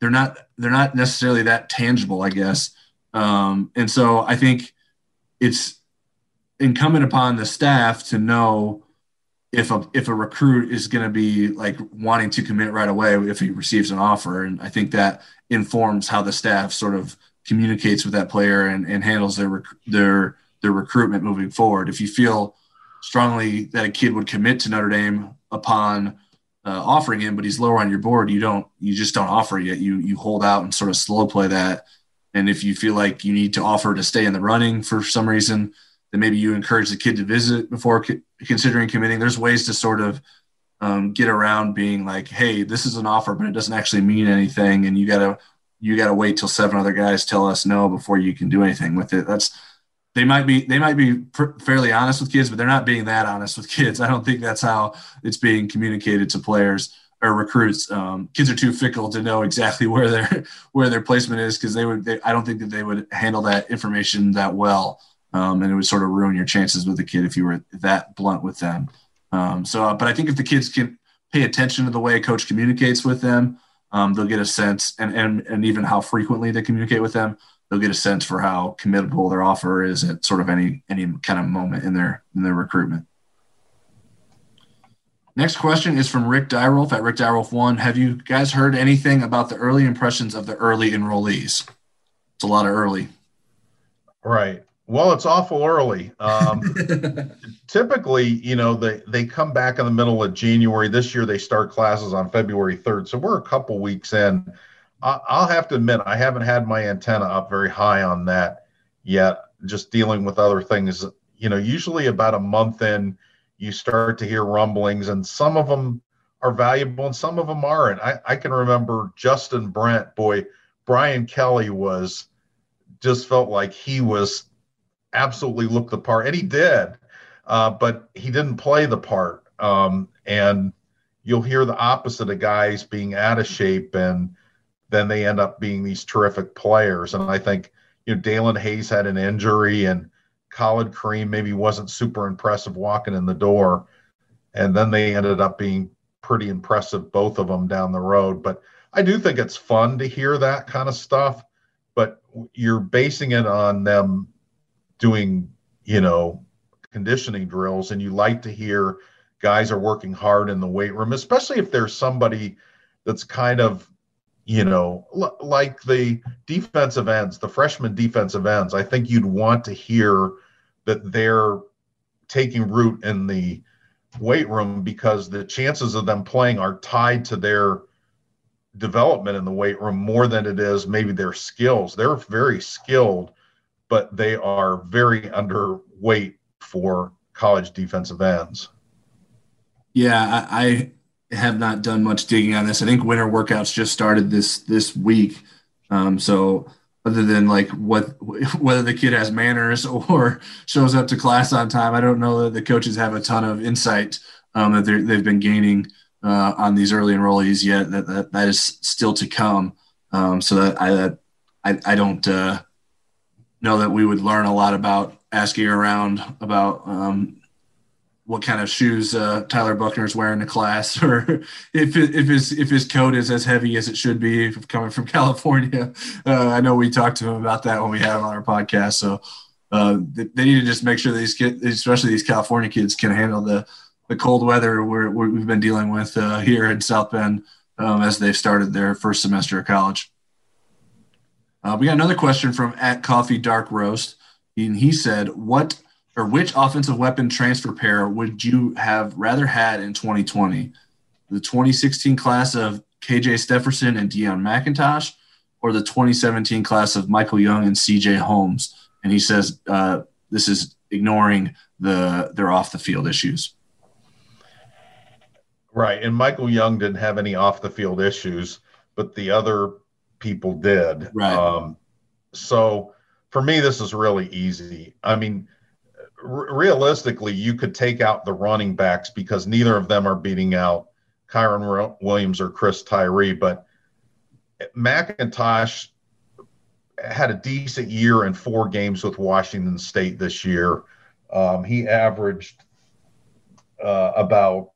They're not. They're not necessarily that tangible. I guess. Um, and so I think it's incumbent upon the staff to know if a if a recruit is going to be like wanting to commit right away if he receives an offer and i think that informs how the staff sort of communicates with that player and, and handles their their their recruitment moving forward if you feel strongly that a kid would commit to notre dame upon uh, offering him but he's lower on your board you don't you just don't offer yet you you hold out and sort of slow play that and if you feel like you need to offer to stay in the running for some reason then maybe you encourage the kid to visit before co- considering committing. There's ways to sort of um, get around being like, hey, this is an offer, but it doesn't actually mean anything, and you gotta you gotta wait till seven other guys tell us no before you can do anything with it. That's they might be they might be pr- fairly honest with kids, but they're not being that honest with kids. *laughs* I don't think that's how it's being communicated to players or recruits. Um, kids are too fickle to know exactly *laughs* where their where their placement is because they would. They, I don't think that they would handle that information that well um, and it would sort of ruin your chances with the kid if you were that blunt with them. Um, so, uh, but I think if the kids can pay attention to the way a coach communicates with them, um, they'll get a sense, and, and and even how frequently they communicate with them, they'll get a sense for how committable their offer is at sort of any any kind of moment in their in their recruitment. Next question is from Rick Dyrolf at Rick Dyrolf One. Have you guys heard anything about the early impressions of the early enrollees? It's a lot of early. Right. Well, it's awful early. Um, *laughs* typically, you know, they, they come back in the middle of January. This year, they start classes on February 3rd. So we're a couple weeks in. I'll have to admit, I haven't had my antenna up very high on that yet, just dealing with other things. You know, usually about a month in, you start to hear rumblings, and some of them are valuable and some of them aren't. I, I can remember Justin Brent, boy, Brian Kelly was just felt like he was absolutely looked the part, and he did, uh, but he didn't play the part. Um, and you'll hear the opposite of guys being out of shape, and then they end up being these terrific players. And I think you know Daelin Hayes had an injury, and Khalid Kareem maybe wasn't super impressive walking in the door, and then they ended up being pretty impressive, both of them down the road. But I do think it's fun to hear that kind of stuff, but you're basing it on them doing, you know, conditioning drills and you like to hear guys are working hard in the weight room, especially if there's somebody that's kind of, you know, l- like the defensive ends, the freshman defensive ends. I think you'd want to hear that they're taking root in the weight room because the chances of them playing are tied to their development in the weight room more than it is maybe their skills. They're very skilled but they are very underweight for college defensive ends. Yeah, I, I have not done much digging on this. I think winter workouts just started this this week. Um, so other than like what *laughs* whether the kid has manners or *laughs* shows up to class on time, I don't know that the coaches have a ton of insight um, that they've been gaining uh, on these early enrollees yet. That that, that is still to come. Um, so that I I, I don't uh, know that we would learn a lot about asking around about um, what kind of shoes uh, Tyler Buchner is wearing to class, *laughs* or if if his if his coat is as heavy as it should be coming from *laughs* California. Uh, I know we talked to him about that when we had him on our podcast. So uh, they, they, need to just make sure these kids, especially these California kids, can handle the the cold weather we have been dealing with uh, here in South Bend um, as they've started their first semester of college. Uh, we got another question from at Coffee Dark Roast, and he said, "What or which offensive weapon transfer pair would you have rather had in 2020? The 2016 class of KJ Stepherson and Deon McIntosh, or the 2017 class of Michael Young and CJ Holmes?" And he says, uh, "This is ignoring the their off the field issues. Right, and Michael Young didn't have any off the field issues, but the other people did. Right. Um, so for me, this is really easy. I mean, realistically, you could take out the running backs because neither of them are beating out Kyren Williams or Chris Tyree, but McIntosh had a decent year in four games with Washington State this year. Um, he averaged uh, about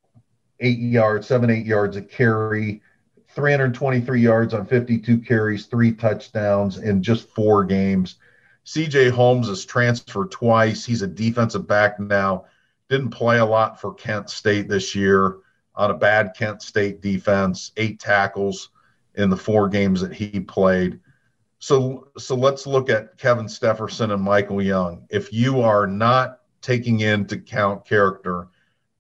eight yards, seven, eight yards a carry, 323 yards on 52 carries, three touchdowns in just four games. CJ Holmes has transferred twice. He's a defensive back now. Didn't play a lot for Kent State this year on a bad Kent State defense, eight tackles in the four games that he played. So, so let's look at Kevin Stepherson and Michael Young. If you are not taking into account character,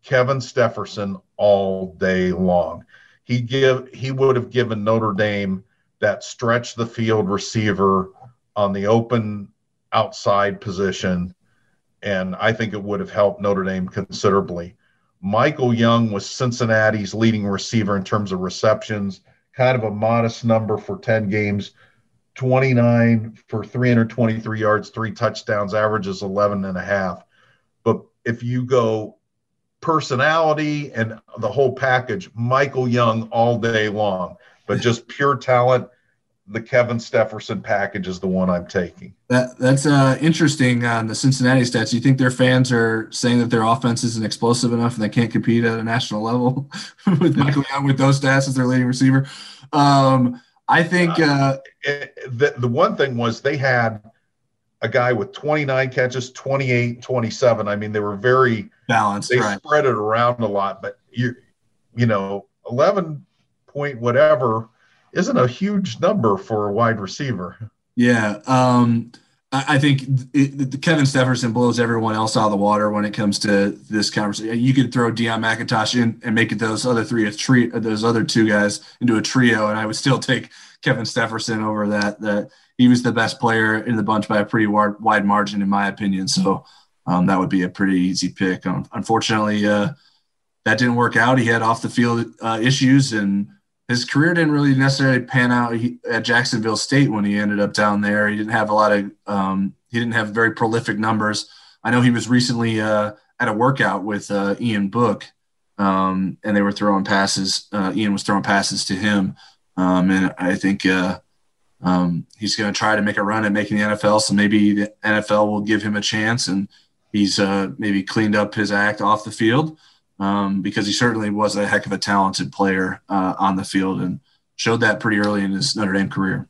Kevin Stepherson all day long. He give he would have given Notre Dame that stretch the field receiver on the open outside position, and I think it would have helped Notre Dame considerably. Michael Young was Cincinnati's leading receiver in terms of receptions, kind of a modest number for 10 games, 29 for 323 yards, three touchdowns, averages 11 and a half. But if you go personality and the whole package, Michael Young all day long, but just pure talent. The Kevin Stepherson package is the one I'm taking. That that's uh, interesting on the Cincinnati stats. You think their fans are saying that their offense isn't explosive enough and they can't compete at a national level *laughs* with Michael Young with those stats as their leading receiver? Um, I think uh, uh, the the one thing was they had a guy with 29 catches, 28, 27. I mean, they were very balanced. They right. spread it around a lot, but you, you know, 11 point whatever isn't a huge number for a wide receiver. Yeah. Um, I, think it, Kevin Stepherson blows everyone else out of the water when it comes to this conversation. You could throw Deon McIntosh in and make it those other three, a tree, those other two guys into a trio, and I would still take Kevin Stepherson over that. That he was the best player in the bunch by a pretty wide, wide margin, in my opinion. So um, that would be a pretty easy pick. Um, unfortunately, uh, that didn't work out. He had off the field uh, issues, and his career didn't really necessarily pan out at Jacksonville State when he ended up down there. He didn't have a lot of, um, he didn't have very prolific numbers. I know he was recently uh, at a workout with uh, Ian Book, um, and they were throwing passes. Uh, Ian was throwing passes to him, um, and I think uh, um, he's going to try to make a run at making the NFL. So maybe the NFL will give him a chance, and he's uh, maybe cleaned up his act off the field um, because he certainly was a heck of a talented player uh, on the field and showed that pretty early in his Notre Dame career.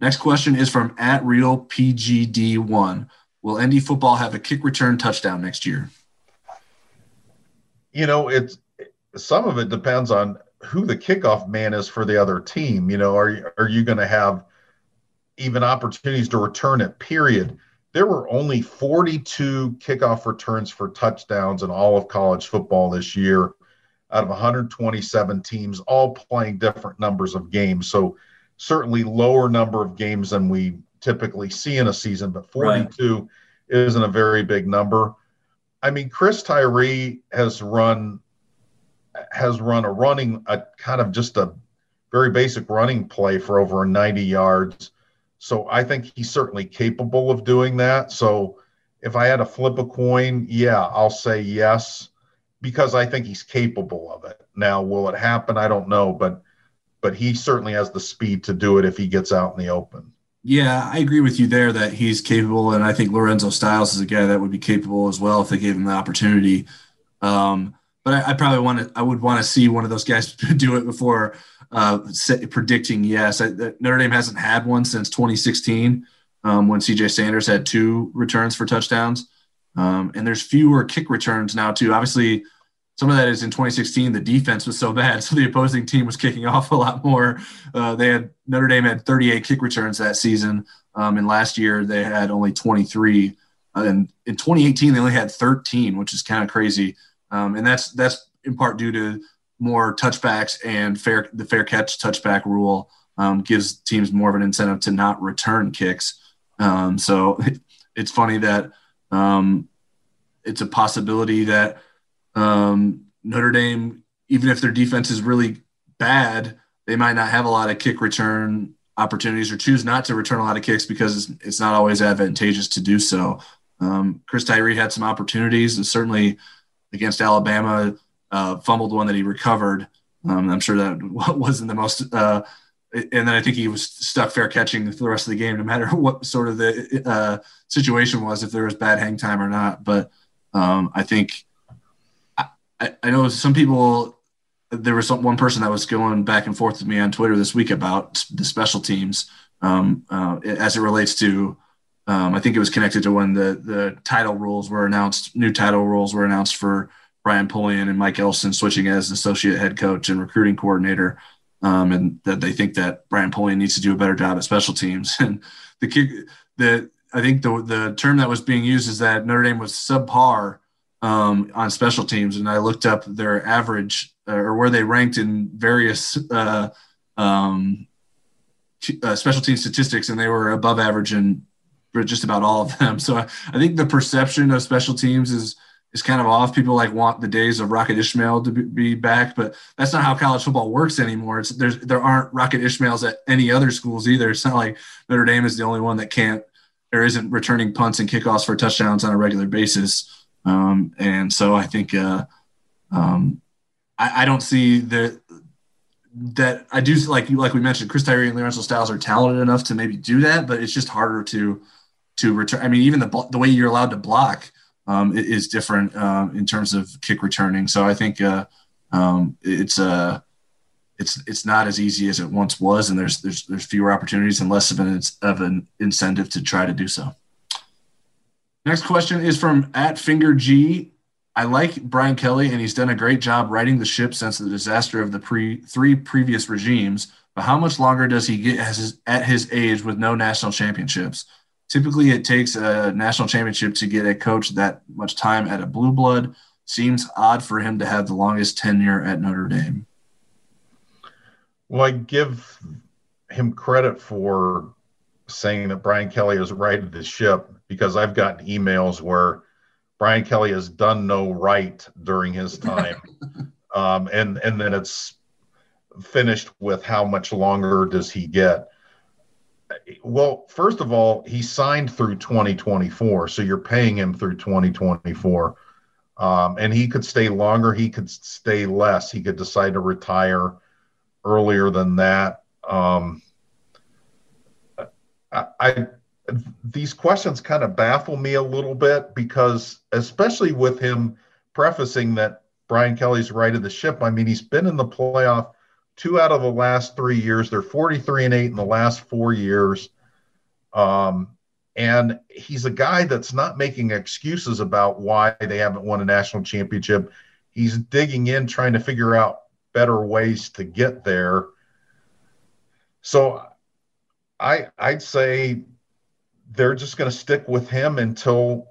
Next question is from at real PGD1. Will ND football have a kick return touchdown next year? You know, it's some of it depends on who the kickoff man is for the other team. You know, are are you going to have even opportunities to return it? Period. There were only 42 kickoff returns for touchdowns in all of college football this year, out of 127 teams, all playing different numbers of games. So certainly lower number of games than we typically see in a season, but 42 right. isn't a very big number. I mean, Chris Tyree has run has run a running, a kind of just a very basic running play for over 90 yards. So I think he's certainly capable of doing that. So if I had to flip a coin, yeah, I'll say yes because I think he's capable of it. Now, will it happen? I don't know, but but he certainly has the speed to do it if he gets out in the open. Yeah, I agree with you there that he's capable, and I think Lorenzo Styles is a guy that would be capable as well if they gave him the opportunity. Um, but I, I probably want to. I would want to see one of those guys *laughs* do it before uh, predicting yes. I, Notre Dame hasn't had one since 2016 um, when CJ Sanders had two returns for touchdowns, um, and there's fewer kick returns now too. Obviously, some of that is in 2016 the defense was so bad, *laughs* so the opposing team was kicking off a lot more. Uh, they had Notre Dame had 38 kick returns that season, um, and last year they had only 23. Uh, and in 2018 they only had 13, which is kind of crazy. Um, and that's that's in part due to more touchbacks and fair the fair catch touchback rule um, gives teams more of an incentive to not return kicks. Um, so it, *laughs* it's funny that um, it's a possibility that um, Notre Dame, even if their defense is really bad, they might not have a lot of kick return opportunities or choose not to return a lot of kicks because it's, it's not always advantageous to do so. Um, Chris Tyree had some opportunities, and certainly against Alabama, uh, fumbled one that he recovered. Um, I'm sure that *laughs* wasn't the most. Uh, and then I think he was stuck fair catching for the rest of the game, no matter *laughs* what sort of the uh, situation was, if there was bad hang time or not. But um, I think I, I know some people. There was some, one person that was going back and forth with me on Twitter this week about the special teams um, uh, as it relates to. Um, I think it was connected to when the the title rules were announced. New title rules were announced for Brian Polian and Mike Elston switching as associate head coach and recruiting coordinator, um, and that they think that Brian Polian needs to do a better job at special teams. *laughs* And the the I think the the term that was being used is that Notre Dame was subpar um, on special teams, and I looked up their average uh, or where they ranked in various uh, um, uh, special team statistics, and they were above average in just about all of them. *laughs* So I, I think the perception of special teams is is kind of off. People like want the days of Rocket Ismail to be back, but that's not how college football works anymore. It's there's there aren't Rocket Ismails at any other schools either. It's not like Notre Dame is the only one that can't or isn't returning punts and kickoffs for touchdowns on a regular basis. Um, and so I think uh, um, I, I, don't see the that I do like like we mentioned Chris Tyree and Lorenzo Styles are talented enough to maybe do that, but it's just harder to to return. I mean, even the the way you're allowed to block um, is different uh, in terms of kick returning. So I think uh, um, it's uh, it's it's not as easy as it once was, and there's there's there's fewer opportunities and less of an of an incentive to try to do so. Next question is from at Finger G. I like Brian Kelly, and he's done a great job righting the ship since the disaster of the pre three previous regimes. But how much longer does he get his, at his age with no national championships? Typically, it takes a national championship to get a coach that much time at a blue blood. Seems odd for him to have the longest tenure at Notre Dame. Well, I give him credit for saying that Brian Kelly has righted the ship because I've gotten emails where Brian Kelly has done no right during his *laughs* time, um, and and then it's finished with how much longer does he get? Well, first of all, he signed through 2024, so you're paying him through 2024. Um, and he could stay longer, he could stay less, he could decide to retire earlier than that. Um, I, I these questions kind of baffle me a little bit because, especially with him prefacing that Brian Kelly's righted the ship. I mean, he's been in the playoff two out of the last three years. They're 43 and eight in the last four years. Um, and he's a guy that's not making excuses about why they haven't won a national championship. He's digging in, trying to figure out better ways to get there. So I I'd say they're just going to stick with him until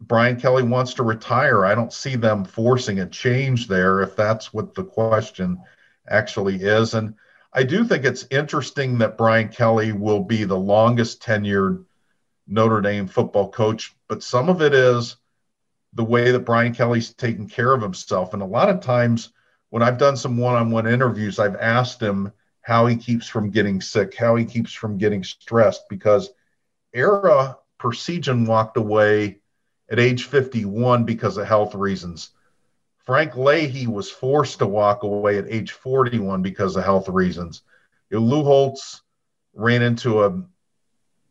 Brian Kelly wants to retire. I don't see them forcing a change there if that's what the question actually is. And I do think it's interesting that Brian Kelly will be the longest tenured Notre Dame football coach, but some of it is the way that Brian Kelly's taking care of himself. And a lot of times when I've done some one on one interviews, I've asked him how he keeps from getting sick, how he keeps from getting stressed, because Ara Parseghian walked away at age 51 because of health reasons. Frank Leahy was forced to walk away at age 41 because of health reasons. You know, Lou Holtz ran into a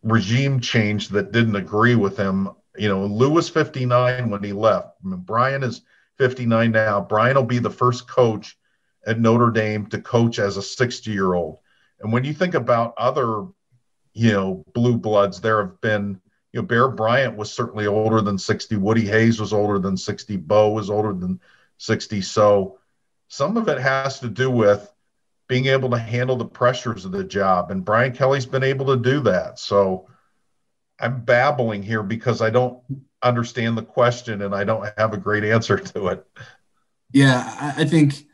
regime change that didn't agree with him. You know, Lou was 59 when he left. I mean, Brian is 59 now. Brian will be the first coach at Notre Dame to coach as a 60 year old. And when you think about other, you know, blue bloods, there have been, you know, Bear Bryant was certainly older than 60. Woody Hayes was older than 60. Bo was older than 60. So some of it has to do with being able to handle the pressures of the job. And Brian Kelly's been able to do that. So I'm babbling here because I don't understand the question and I don't have a great answer *laughs* to it. Yeah, I think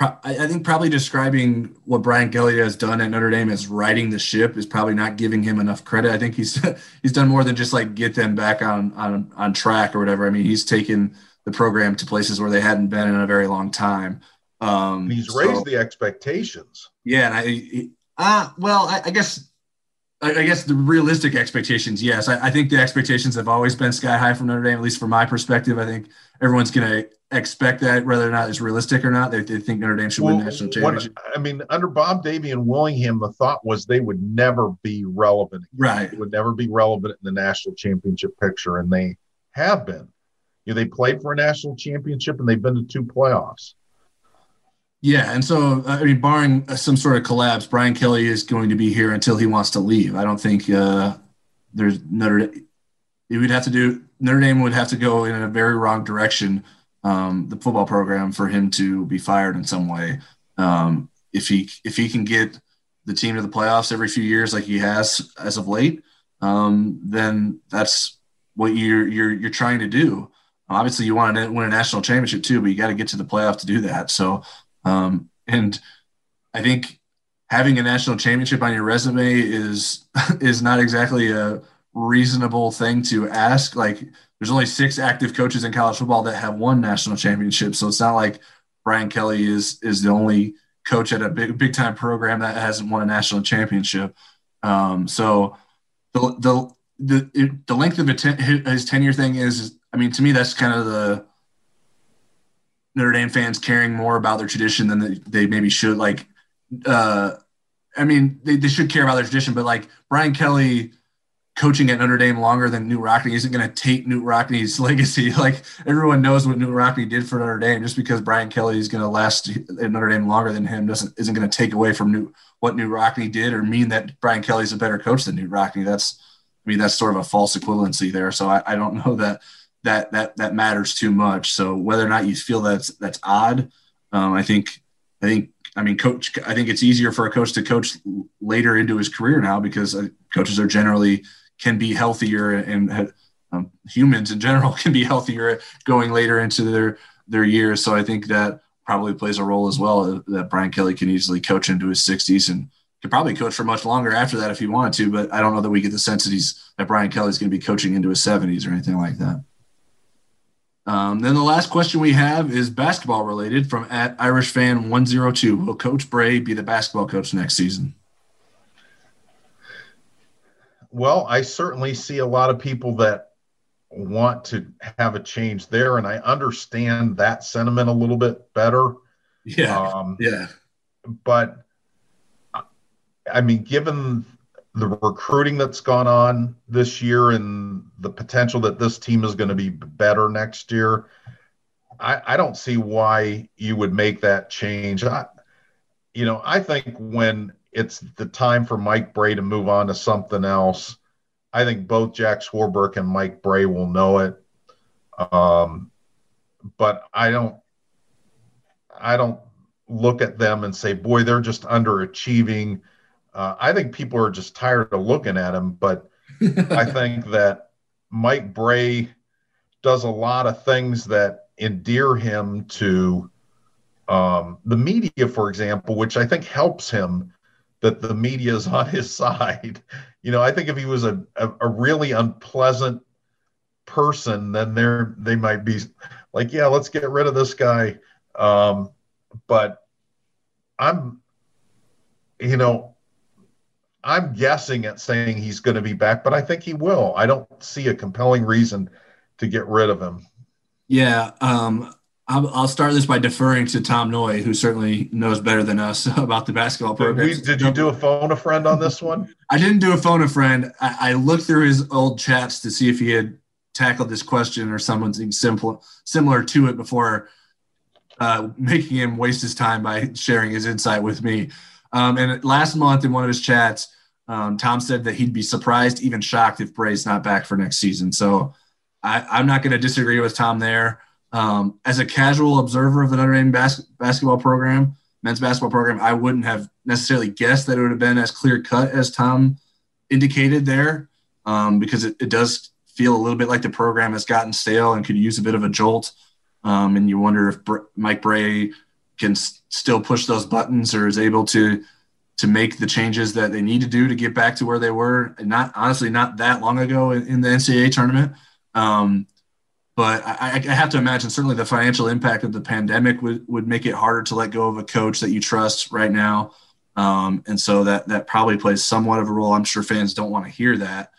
I think probably describing what Brian Kelly has done at Notre Dame as riding the ship is probably not giving him enough credit. I think he's *laughs* he's done more than just like get them back on on on track or whatever. I mean, he's taken the program to places where they hadn't been in a very long time. Um, he's raised so, the expectations. Yeah, and I, uh, well, I, I guess I, guess the realistic expectations, yes. I, I, think the expectations have always been sky high from Notre Dame, at least from my perspective. I think everyone's going to expect that, whether or not it's realistic or not. They, they think Notre Dame should well, win national championship. What, I mean, under Bob Davie and Willingham, the thought was they would never be relevant. Right. They would never be relevant in the national championship picture, and they have been. You know, they played for a national championship and they've been to two playoffs. Yeah, and so I mean, barring some sort of collapse, Brian Kelly is going to be here until he wants to leave. I don't think uh, there's Notre. He would have to do Notre Dame would have to go in a very wrong direction, um, the football program, for him to be fired in some way. Um, if he if he can get the team to the playoffs every few years like he has as of late, um, then that's what you're you're you're trying to do. Obviously, you want to win a national championship too, but you got to get to the playoff to do that. So um, and I think having a national championship on your resume is *laughs* is not exactly a reasonable thing to ask. Like there's only six active coaches in college football that have won national championships. So it's not like Brian Kelly is is the only coach at a big big time program that hasn't won a national championship. Um, so the the the the length of ten, his tenure thing is, I mean, to me, that's kind of the Notre Dame fans caring more about their tradition than they, maybe should. Like, uh, I mean, they, they should care about their tradition, but like Brian Kelly coaching at Notre Dame longer than Knute Rockne isn't going to take Knute Rockne's *laughs* legacy. Like everyone knows what Knute Rockne did for Notre Dame. Just because Brian Kelly is going to last at Notre Dame longer than him doesn't isn't going to take away from Knute, what Knute Rockne did or mean that Brian Kelly is a better coach than Knute Rockne. That's I mean that's sort of a false equivalency there. So I, I don't know that that that that matters too much. So whether or not you feel that's that's odd, um, I think I think I mean coach. I think it's easier for a coach to coach later into his career now because uh, coaches are generally can be healthier and um, humans in general *laughs* can be healthier going later into their their years. So I think that probably plays a role as well uh, that Brian Kelly can easily coach into his 60s and could probably coach for much longer after that if he wanted to. But I don't know that we get the sense that he's that Brian Kelly's going to be coaching into his 70s or anything like that. Um, then the last question we have is basketball related from at Irish fan 102. Will Coach Brey be the basketball coach next season? Well, I certainly see a lot of people that want to have a change there, and I understand that sentiment a little bit better. Yeah. Um, yeah. But I mean, given the recruiting that's gone on this year and the potential that this team is going to be better next year, I, I don't see why you would make that change. I, you know, I think when it's the time for Mike Brey to move on to something else, I think both Jack Swarbrick and Mike Brey will know it. Um, but I don't, I don't look at them and say, boy, they're just underachieving uh, I think people are just tired of looking at him, but I *laughs* think that Mike Brey does a lot of things that endear him to um, the media, for example, which I think helps him that the media is *laughs* on his side. You know, I think if he was a, a, a really unpleasant person, then they're they might be like, yeah, let's get rid of this guy. Um, but I'm, you know, I'm guessing at saying he's going to be back, but I think he will. I don't see a compelling reason to get rid of him. Yeah, um, I'll, I'll, start this by deferring to Tom Noie, who certainly knows better than us *laughs* about the basketball program. Did, did, you do a phone a friend on this one? *laughs* I didn't do a phone a friend. I, I, looked through his old chats to see if he had tackled this question or something simple, similar to it before uh, making him waste his time by sharing his insight with me. Um, and last month in one of his chats, um, Tom said that he'd be surprised, even shocked, if Brey's not back for next season. So I, am not going to disagree with Tom there. Um, as a casual observer of the Notre Dame bas- basketball program, men's basketball program, I wouldn't have necessarily guessed that it would have been as clear cut as Tom indicated there, um, because it, it, does feel a little bit like the program has gotten stale and could use a bit of a jolt. Um, and you wonder if Br- Mike Brey can s- still push those buttons or is able to to make the changes that they need to do to get back to where they were. and Not honestly, not that long ago in, in the NCAA tournament. Um, but I, I, have to imagine certainly the financial impact of the pandemic would, would make it harder to let go of a coach that you trust right now. Um, and so that that probably plays somewhat of a role. I'm sure fans don't want to hear that,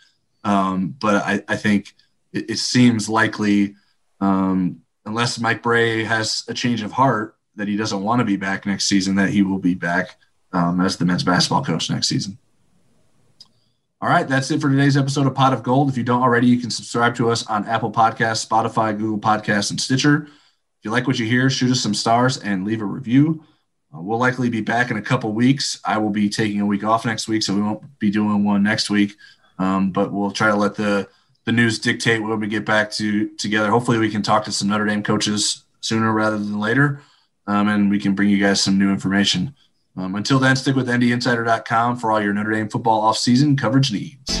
um, but I, I think it, it, seems likely, um, unless Mike Brey has a change of heart, that he doesn't want to be back next season, that he will be back um, as the men's basketball coach next season. All right, that's it for today's episode of Pot of Gold. If you don't already, you can subscribe to us on Apple Podcasts, Spotify, Google Podcasts, and Stitcher. If you like what you hear, shoot us some stars and leave a review. Uh, we'll likely be back in a couple weeks. I will be taking a week off next week, so we won't be doing one next week. Um, but we'll try to let the the news dictate when we get back to together. Hopefully, we can talk to some Notre Dame coaches sooner rather than later, um, and we can bring you guys some new information. Um, until then, stick with NDInsider.com for all your Notre Dame football offseason coverage needs.